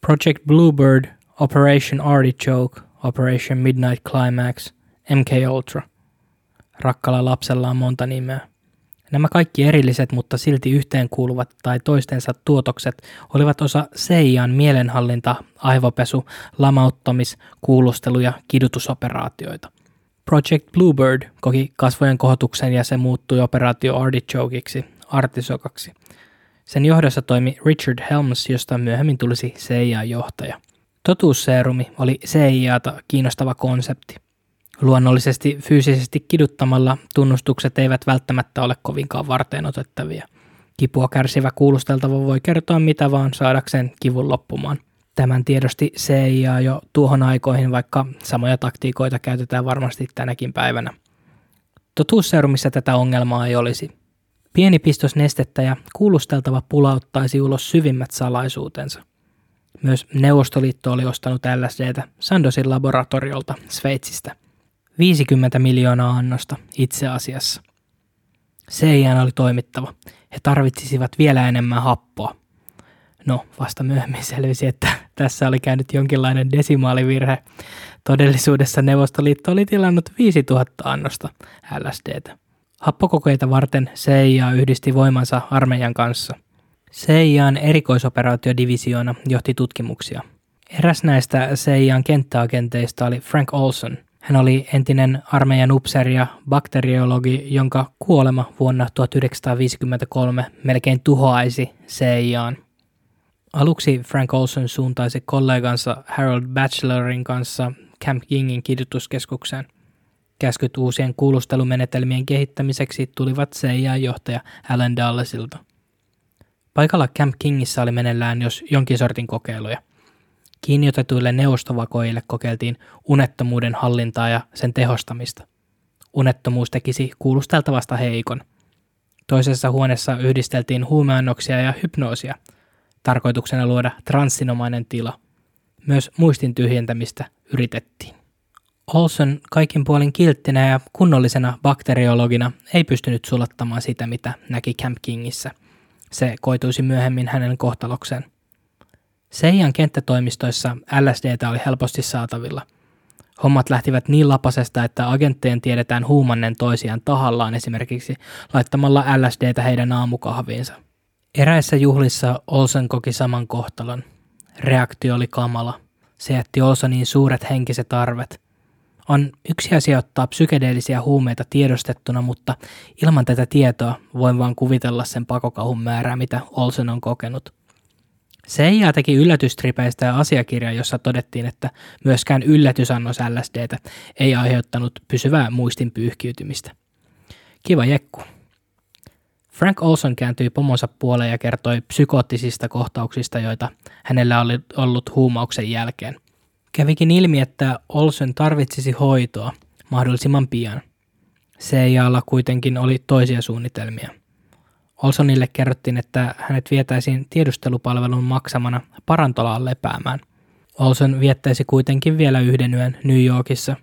Project Bluebird, Operation Artichoke, Operation Midnight Climax, MK Ultra. Rakkalla lapsella on monta nimeä. Nämä kaikki erilliset, mutta silti yhteenkuuluvat tai toistensa tuotokset olivat osa Seijan mielenhallinta, aivopesu, lamauttamis, kuulustelu- ja kidutusoperaatioita. Project Bluebird koki kasvojen kohotuksen ja se muuttui operaatio Artichokeiksi, artisokaksi. Sen johdossa toimi Richard Helms, josta myöhemmin tulisi CIA-johtaja. Totuusseerumi oli CIAta kiinnostava konsepti – Luonnollisesti fyysisesti kiduttamalla tunnustukset eivät välttämättä ole kovinkaan varteen otettavia. Kipua kärsivä kuulusteltava voi kertoa mitä vaan saadakseen kivun loppumaan. Tämän tiedosti CIA jo tuohon aikoihin, vaikka samoja taktiikoita käytetään varmasti tänäkin päivänä. Totuusseurumissa tätä ongelmaa ei olisi. Pieni pistos nestettä ja kuulusteltava pulauttaisi ulos syvimmät salaisuutensa. Myös Neuvostoliitto oli ostanut LSDtä Sandosin laboratoriolta Sveitsistä – 50 miljoonaa annosta itse asiassa. CIAn oli toimittava. He tarvitsisivat vielä enemmän happoa. No, vasta myöhemmin selvisi, että tässä oli käynyt jonkinlainen desimaalivirhe. Todellisuudessa Neuvostoliitto oli tilannut 5000 annosta LSDtä. Happokokeita varten CIA yhdisti voimansa armeijan kanssa. CIAn erikoisoperaatiodivisioona johti tutkimuksia. Eräs näistä CIAn kenttäagenteista oli Frank Olson – hän oli entinen armeijan upseeri ja bakteriologi, jonka kuolema vuonna 1953 melkein tuhoaisi CIAn. Aluksi Frank Olson suuntaisi kollegansa Harold Bachelorin kanssa Camp Kingin kidutuskeskukseen. Käskyt uusien kuulustelumenetelmien kehittämiseksi tulivat CIA-johtaja Alan Dullasilta. Paikalla Camp Kingissä oli meneillään jos jonkin sortin kokeiluja. Kiinniotetuille neuvostovakoille kokeiltiin unettomuuden hallintaa ja sen tehostamista. Unettomuus tekisi kuulusteltavasta heikon. Toisessa huoneessa yhdisteltiin huumeannoksia ja hypnoosia, tarkoituksena luoda transsinomainen tila. Myös muistin tyhjentämistä yritettiin. Olson kaikin puolin kilttinä ja kunnollisena bakteriologina ei pystynyt sulattamaan sitä, mitä näki Camp Kingissä. Se koituisi myöhemmin hänen kohtalokseen – Seijan kenttätoimistoissa LSDtä oli helposti saatavilla. Hommat lähtivät niin lapasesta, että agenttejen tiedetään huumannen toisiaan tahallaan esimerkiksi laittamalla LSDtä heidän aamukahviinsa. Eräissä juhlissa Olsen koki saman kohtalon. Reaktio oli kamala. Se jätti Olsoniin suuret henkiset arvet. On yksi asia ottaa psykedeellisiä huumeita tiedostettuna, mutta ilman tätä tietoa voin vain kuvitella sen pakokauhun määrää, mitä Olsen on kokenut. CIA teki yllätystripeistä ja asiakirja, jossa todettiin, että myöskään yllätysannos LSDtä ei aiheuttanut pysyvää muistin pyyhkiytymistä. Kiva jekku. Frank Olson kääntyi pomonsa puoleen ja kertoi psykoottisista kohtauksista, joita hänellä oli ollut huumauksen jälkeen. Kävikin ilmi, että Olson tarvitsisi hoitoa mahdollisimman pian. CIAlla kuitenkin oli toisia suunnitelmia. Olsonille kerrottiin, että hänet vietäisiin tiedustelupalvelun maksamana parantolaan lepäämään. Olson viettäisi kuitenkin vielä yhden yön New Yorkissa,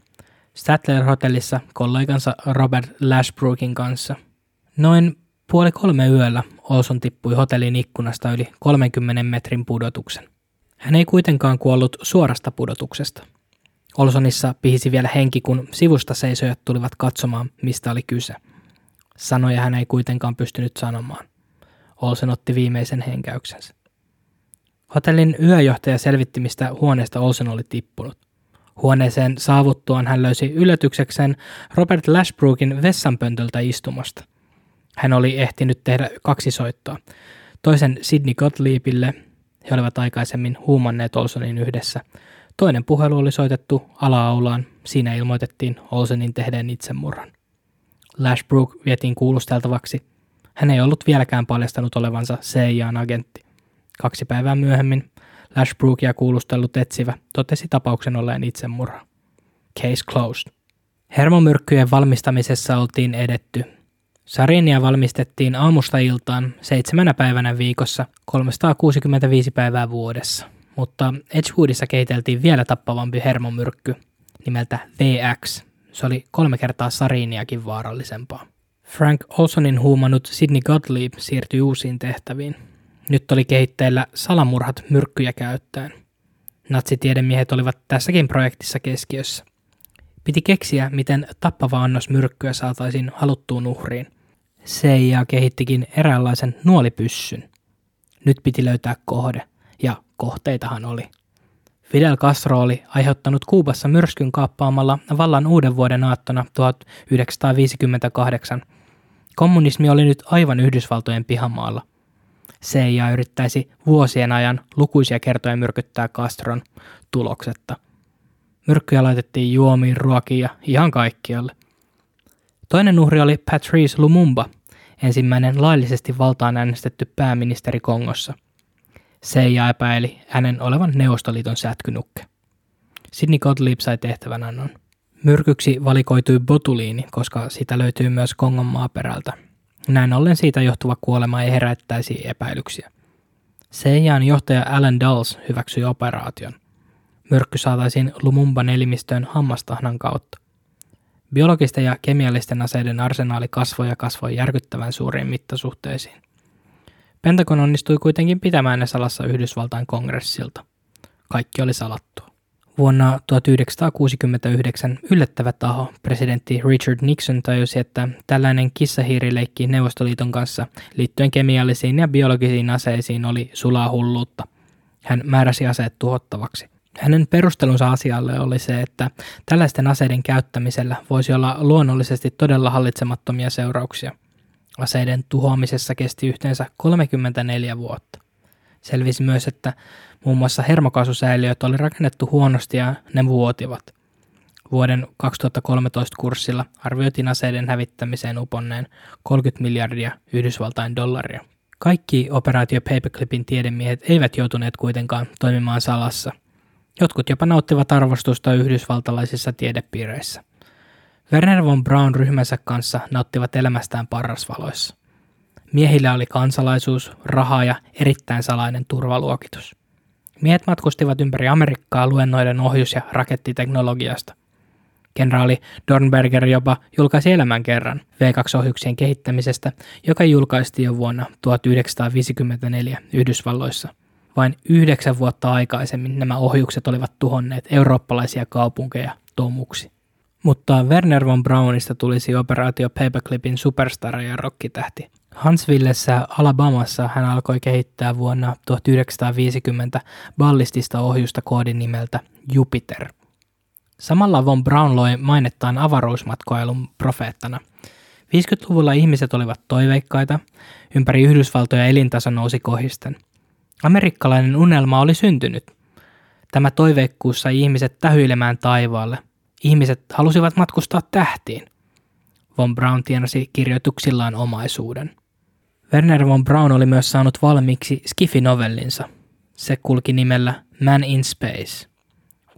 Statler-hotellissa kollegansa Robert Lashbrookin kanssa. Noin puoli kolme yöllä Olson tippui hotellin ikkunasta yli 30 metrin pudotuksen. Hän ei kuitenkaan kuollut suorasta pudotuksesta. Olsonissa pihisi vielä henki, kun sivusta seisojat tulivat katsomaan, mistä oli kyse – Sanoja hän ei kuitenkaan pystynyt sanomaan. Olsen otti viimeisen henkäyksensä. Hotellin yöjohtaja selvitti, mistä huoneesta Olsen oli tippunut. Huoneeseen saavuttuaan hän löysi yllätyksekseen Robert Lashbrookin vessanpöntöltä istumasta. Hän oli ehtinyt tehdä kaksi soittoa. Toisen Sidney Gottliebille, he olivat aikaisemmin huumanneet Olsonin yhdessä. Toinen puhelu oli soitettu ala-aulaan, siinä ilmoitettiin Olsenin tehdeen itsemurran. Lashbrook vietiin kuulusteltavaksi. Hän ei ollut vieläkään paljastanut olevansa CIAn agentti. Kaksi päivää myöhemmin Lashbrookia kuulustellut etsivä totesi tapauksen olleen itsemurha. Case closed. Hermomyrkkyjen valmistamisessa oltiin edetty. Sarinia valmistettiin aamusta iltaan seitsemänä päivänä viikossa 365 päivää vuodessa, mutta Edgewoodissa keiteltiin vielä tappavampi hermomyrkky nimeltä VX, se oli kolme kertaa Sariniakin vaarallisempaa. Frank Olsonin huumannut Sidney Gottlieb siirtyi uusiin tehtäviin. Nyt oli kehitteillä salamurhat myrkkyjä käyttäen. Natsitiedemiehet olivat tässäkin projektissa keskiössä. Piti keksiä, miten tappava annos myrkkyä saataisiin haluttuun uhriin. CIA kehittikin eräänlaisen nuolipyssyn. Nyt piti löytää kohde, ja kohteitahan oli. Fidel Castro oli aiheuttanut Kuubassa myrskyn kaappaamalla vallan uuden vuoden aattona 1958. Kommunismi oli nyt aivan Yhdysvaltojen pihamaalla. CIA yrittäisi vuosien ajan lukuisia kertoja myrkyttää Castron tuloksetta. Myrkkyjä laitettiin juomiin, ruokiin ja ihan kaikkialle. Toinen uhri oli Patrice Lumumba, ensimmäinen laillisesti valtaan äänestetty pääministeri Kongossa – Seija epäili hänen olevan Neuvostoliiton sätkynukke. Sidney Gottlieb sai tehtävän annon. Myrkyksi valikoitui botuliini, koska sitä löytyy myös Kongon maaperältä. Näin ollen siitä johtuva kuolema ei herättäisi epäilyksiä. CIAn johtaja Alan Dulles hyväksyi operaation. Myrkky saataisiin Lumumban elimistöön hammastahnan kautta. Biologisten ja kemiallisten aseiden arsenaali kasvoi ja kasvoi järkyttävän suuriin mittasuhteisiin. Pentagon onnistui kuitenkin pitämään ne salassa Yhdysvaltain kongressilta. Kaikki oli salattua. Vuonna 1969 yllättävä taho, presidentti Richard Nixon tajusi, että tällainen kissahiirileikki Neuvostoliiton kanssa liittyen kemiallisiin ja biologisiin aseisiin oli sulaa hulluutta. Hän määräsi aseet tuhottavaksi. Hänen perustelunsa asialle oli se, että tällaisten aseiden käyttämisellä voisi olla luonnollisesti todella hallitsemattomia seurauksia – Aseiden tuhoamisessa kesti yhteensä 34 vuotta. Selvisi myös, että muun muassa hermokaasusäiliöt oli rakennettu huonosti ja ne vuotivat. Vuoden 2013 kurssilla arvioitiin aseiden hävittämiseen uponneen 30 miljardia Yhdysvaltain dollaria. Kaikki operaatio Paperclipin tiedemiehet eivät joutuneet kuitenkaan toimimaan salassa. Jotkut jopa nauttivat arvostusta yhdysvaltalaisissa tiedepiireissä – Werner von Braun ryhmänsä kanssa nauttivat elämästään parrasvaloissa. Miehillä oli kansalaisuus, rahaa ja erittäin salainen turvaluokitus. Miehet matkustivat ympäri Amerikkaa luennoiden ohjus- ja rakettiteknologiasta. Kenraali Dornberger jopa julkaisi elämän kerran V2-ohjuksien kehittämisestä, joka julkaistiin jo vuonna 1954 Yhdysvalloissa. Vain yhdeksän vuotta aikaisemmin nämä ohjukset olivat tuhonneet eurooppalaisia kaupunkeja tomuksi. Mutta Werner von Braunista tulisi operaatio Paperclipin superstara ja rokkitähti. Hansvillessä Alabamassa hän alkoi kehittää vuonna 1950 ballistista ohjusta koodin nimeltä Jupiter. Samalla von Braun loi mainettaan avaruusmatkoilun profeettana. 50-luvulla ihmiset olivat toiveikkaita, ympäri Yhdysvaltoja elintaso nousi kohisten. Amerikkalainen unelma oli syntynyt. Tämä toiveikkuus sai ihmiset tähyilemään taivaalle. Ihmiset halusivat matkustaa tähtiin. Von Braun tienasi kirjoituksillaan omaisuuden. Werner von Braun oli myös saanut valmiiksi Skifi-novellinsa. Se kulki nimellä Man in Space.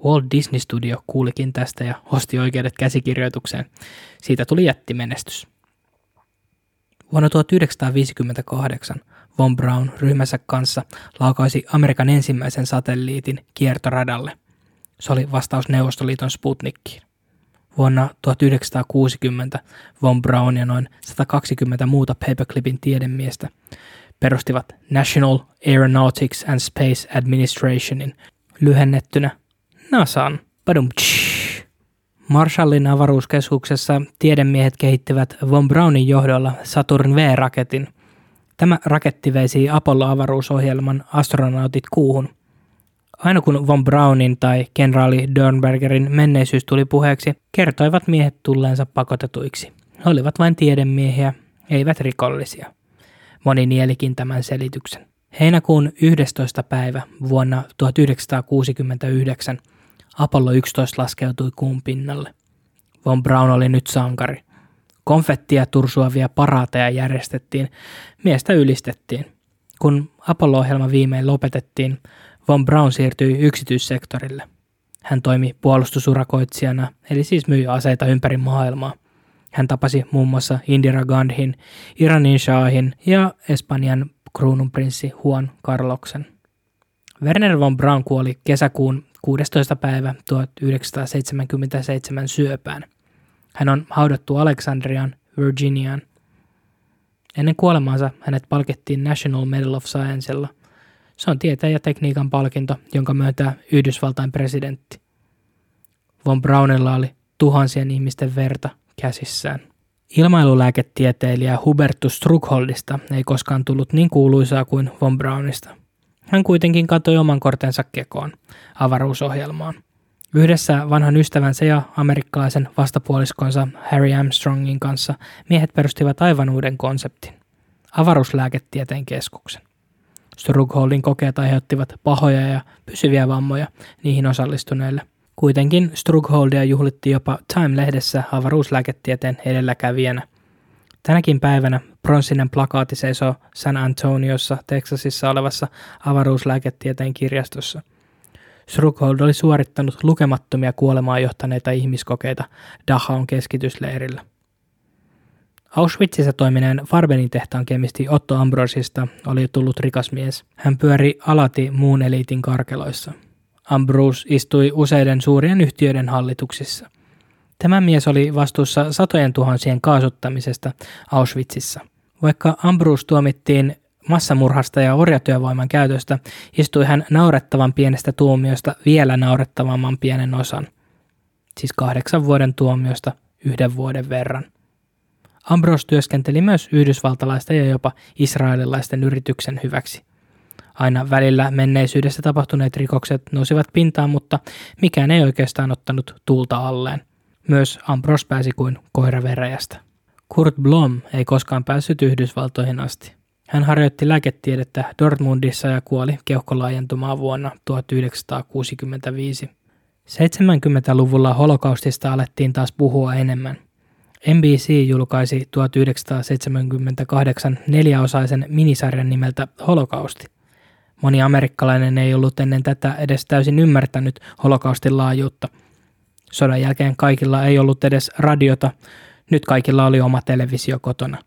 Walt Disney Studio kuulikin tästä ja osti oikeudet käsikirjoitukseen. Siitä tuli jättimenestys. Vuonna 1958 Von Braun ryhmänsä kanssa laukaisi Amerikan ensimmäisen satelliitin kiertoradalle. Se oli vastaus Neuvostoliiton Sputnikkiin. Vuonna 1960 Von Braun ja noin 120 muuta Paperclipin tiedemiestä perustivat National Aeronautics and Space Administrationin, lyhennettynä NASAn. Marshallin avaruuskeskuksessa tiedemiehet kehittivät Von Braunin johdolla Saturn V-raketin. Tämä raketti veisi Apollo-avaruusohjelman astronautit kuuhun. Aina kun Von Braunin tai kenraali Dörnbergerin menneisyys tuli puheeksi, kertoivat miehet tulleensa pakotetuiksi. He olivat vain tiedemiehiä, eivät rikollisia. Moni nielikin tämän selityksen. Heinäkuun 11. päivä vuonna 1969 Apollo 11 laskeutui kuun pinnalle. Von Braun oli nyt sankari. Konfettia tursuavia paraateja järjestettiin, miestä ylistettiin. Kun Apollo-ohjelma viimein lopetettiin, Von Braun siirtyi yksityissektorille. Hän toimi puolustusurakoitsijana, eli siis myi aseita ympäri maailmaa. Hän tapasi muun muassa Indira Gandhin, Iranin Shahin ja Espanjan kruununprinssi Juan Carloksen. Werner von Braun kuoli kesäkuun 16. päivä 1977 syöpään. Hän on haudattu Alexandrian, Virginiaan. Ennen kuolemaansa hänet palkittiin National Medal of Sciencella. Se on tieteen ja tekniikan palkinto, jonka myöntää Yhdysvaltain presidentti. Von Braunilla oli tuhansien ihmisten verta käsissään. Ilmailulääketieteilijä Hubertus Struckholdista ei koskaan tullut niin kuuluisaa kuin Von Braunista – hän kuitenkin kantoi oman kortensa kekoon, avaruusohjelmaan. Yhdessä vanhan ystävänsä ja amerikkalaisen vastapuoliskonsa Harry Armstrongin kanssa miehet perustivat aivan uuden konseptin, avaruuslääketieteen keskuksen. Strugholdin kokeet aiheuttivat pahoja ja pysyviä vammoja niihin osallistuneille. Kuitenkin Strugholdia juhlittiin jopa Time-lehdessä avaruuslääketieteen edelläkävijänä – Tänäkin päivänä pronssinen plakaati seisoo San Antoniossa, Texasissa olevassa avaruuslääketieteen kirjastossa. Struckhold oli suorittanut lukemattomia kuolemaan johtaneita ihmiskokeita Dachaun keskitysleirillä. Auschwitzissa toimineen Farbenin tehtaan kemisti Otto Ambrosista oli tullut rikas mies. Hän pyöri alati muun eliitin karkeloissa. Ambrose istui useiden suurien yhtiöiden hallituksissa – Tämä mies oli vastuussa satojen tuhansien kaasuttamisesta Auschwitzissa. Vaikka Ambrus tuomittiin massamurhasta ja orjatyövoiman käytöstä, istui hän naurettavan pienestä tuomiosta vielä naurettavamman pienen osan. Siis kahdeksan vuoden tuomiosta yhden vuoden verran. Ambrose työskenteli myös yhdysvaltalaisten ja jopa israelilaisten yrityksen hyväksi. Aina välillä menneisyydessä tapahtuneet rikokset nousivat pintaan, mutta mikään ei oikeastaan ottanut tuulta alleen. Myös Ambros pääsi kuin koira veräjästä. Kurt Blom ei koskaan päässyt Yhdysvaltoihin asti. Hän harjoitti lääketiedettä Dortmundissa ja kuoli keuhkolaajentumaan vuonna 1965. 70-luvulla holokaustista alettiin taas puhua enemmän. NBC julkaisi 1978 neljäosaisen minisarjan nimeltä Holokausti. Moni amerikkalainen ei ollut ennen tätä edes täysin ymmärtänyt holokaustin laajuutta – Sodan jälkeen kaikilla ei ollut edes radiota, nyt kaikilla oli oma televisio kotona.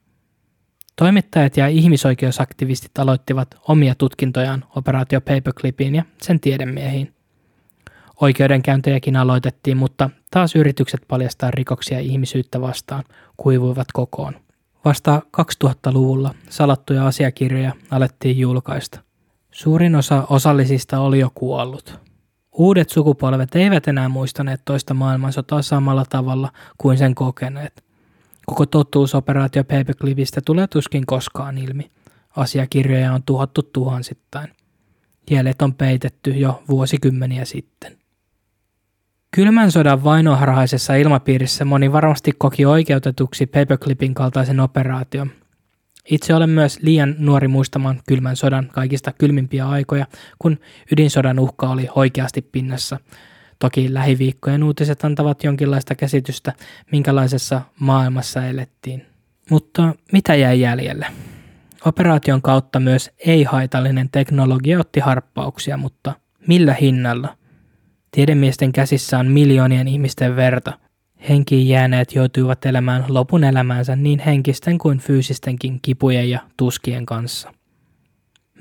Toimittajat ja ihmisoikeusaktivistit aloittivat omia tutkintojaan operaatio Paperclipiin ja sen tiedemiehiin. Oikeudenkäyntejäkin aloitettiin, mutta taas yritykset paljastaa rikoksia ihmisyyttä vastaan kuivuivat kokoon. Vasta 2000-luvulla salattuja asiakirjoja alettiin julkaista. Suurin osa osallisista oli jo kuollut. Uudet sukupolvet eivät enää muistaneet toista maailmansotaa samalla tavalla kuin sen kokeneet. Koko totuus operaatio Paperclipistä tulee tuskin koskaan ilmi. Asiakirjoja on tuhottu tuhansittain. Jäljet on peitetty jo vuosikymmeniä sitten. Kylmän sodan vainoharhaisessa ilmapiirissä moni varmasti koki oikeutetuksi Paperclipin kaltaisen operaation. Itse olen myös liian nuori muistamaan kylmän sodan kaikista kylmimpiä aikoja, kun ydinsodan uhka oli oikeasti pinnassa. Toki lähiviikkojen uutiset antavat jonkinlaista käsitystä, minkälaisessa maailmassa elettiin. Mutta mitä jäi jäljelle? Operaation kautta myös ei-haitallinen teknologia otti harppauksia, mutta millä hinnalla? Tiedemiesten käsissä on miljoonien ihmisten verta. Henkiin jääneet joutuivat elämään lopun elämäänsä niin henkisten kuin fyysistenkin kipujen ja tuskien kanssa.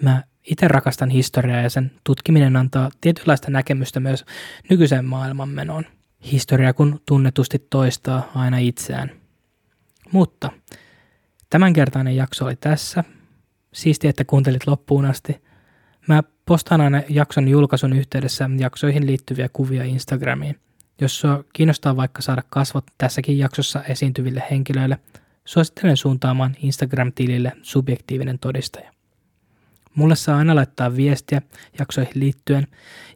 Mä itse rakastan historiaa ja sen tutkiminen antaa tietynlaista näkemystä myös nykyiseen maailmanmenoon. Historia kun tunnetusti toistaa aina itseään. Mutta tämänkertainen jakso oli tässä. Siisti, että kuuntelit loppuun asti. Mä postaan aina jakson julkaisun yhteydessä jaksoihin liittyviä kuvia Instagramiin. Jos sua kiinnostaa vaikka saada kasvot tässäkin jaksossa esiintyville henkilöille, suosittelen suuntaamaan Instagram-tilille subjektiivinen todistaja. Mulle saa aina laittaa viestiä jaksoihin liittyen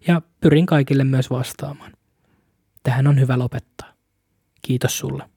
ja pyrin kaikille myös vastaamaan. Tähän on hyvä lopettaa. Kiitos sulle.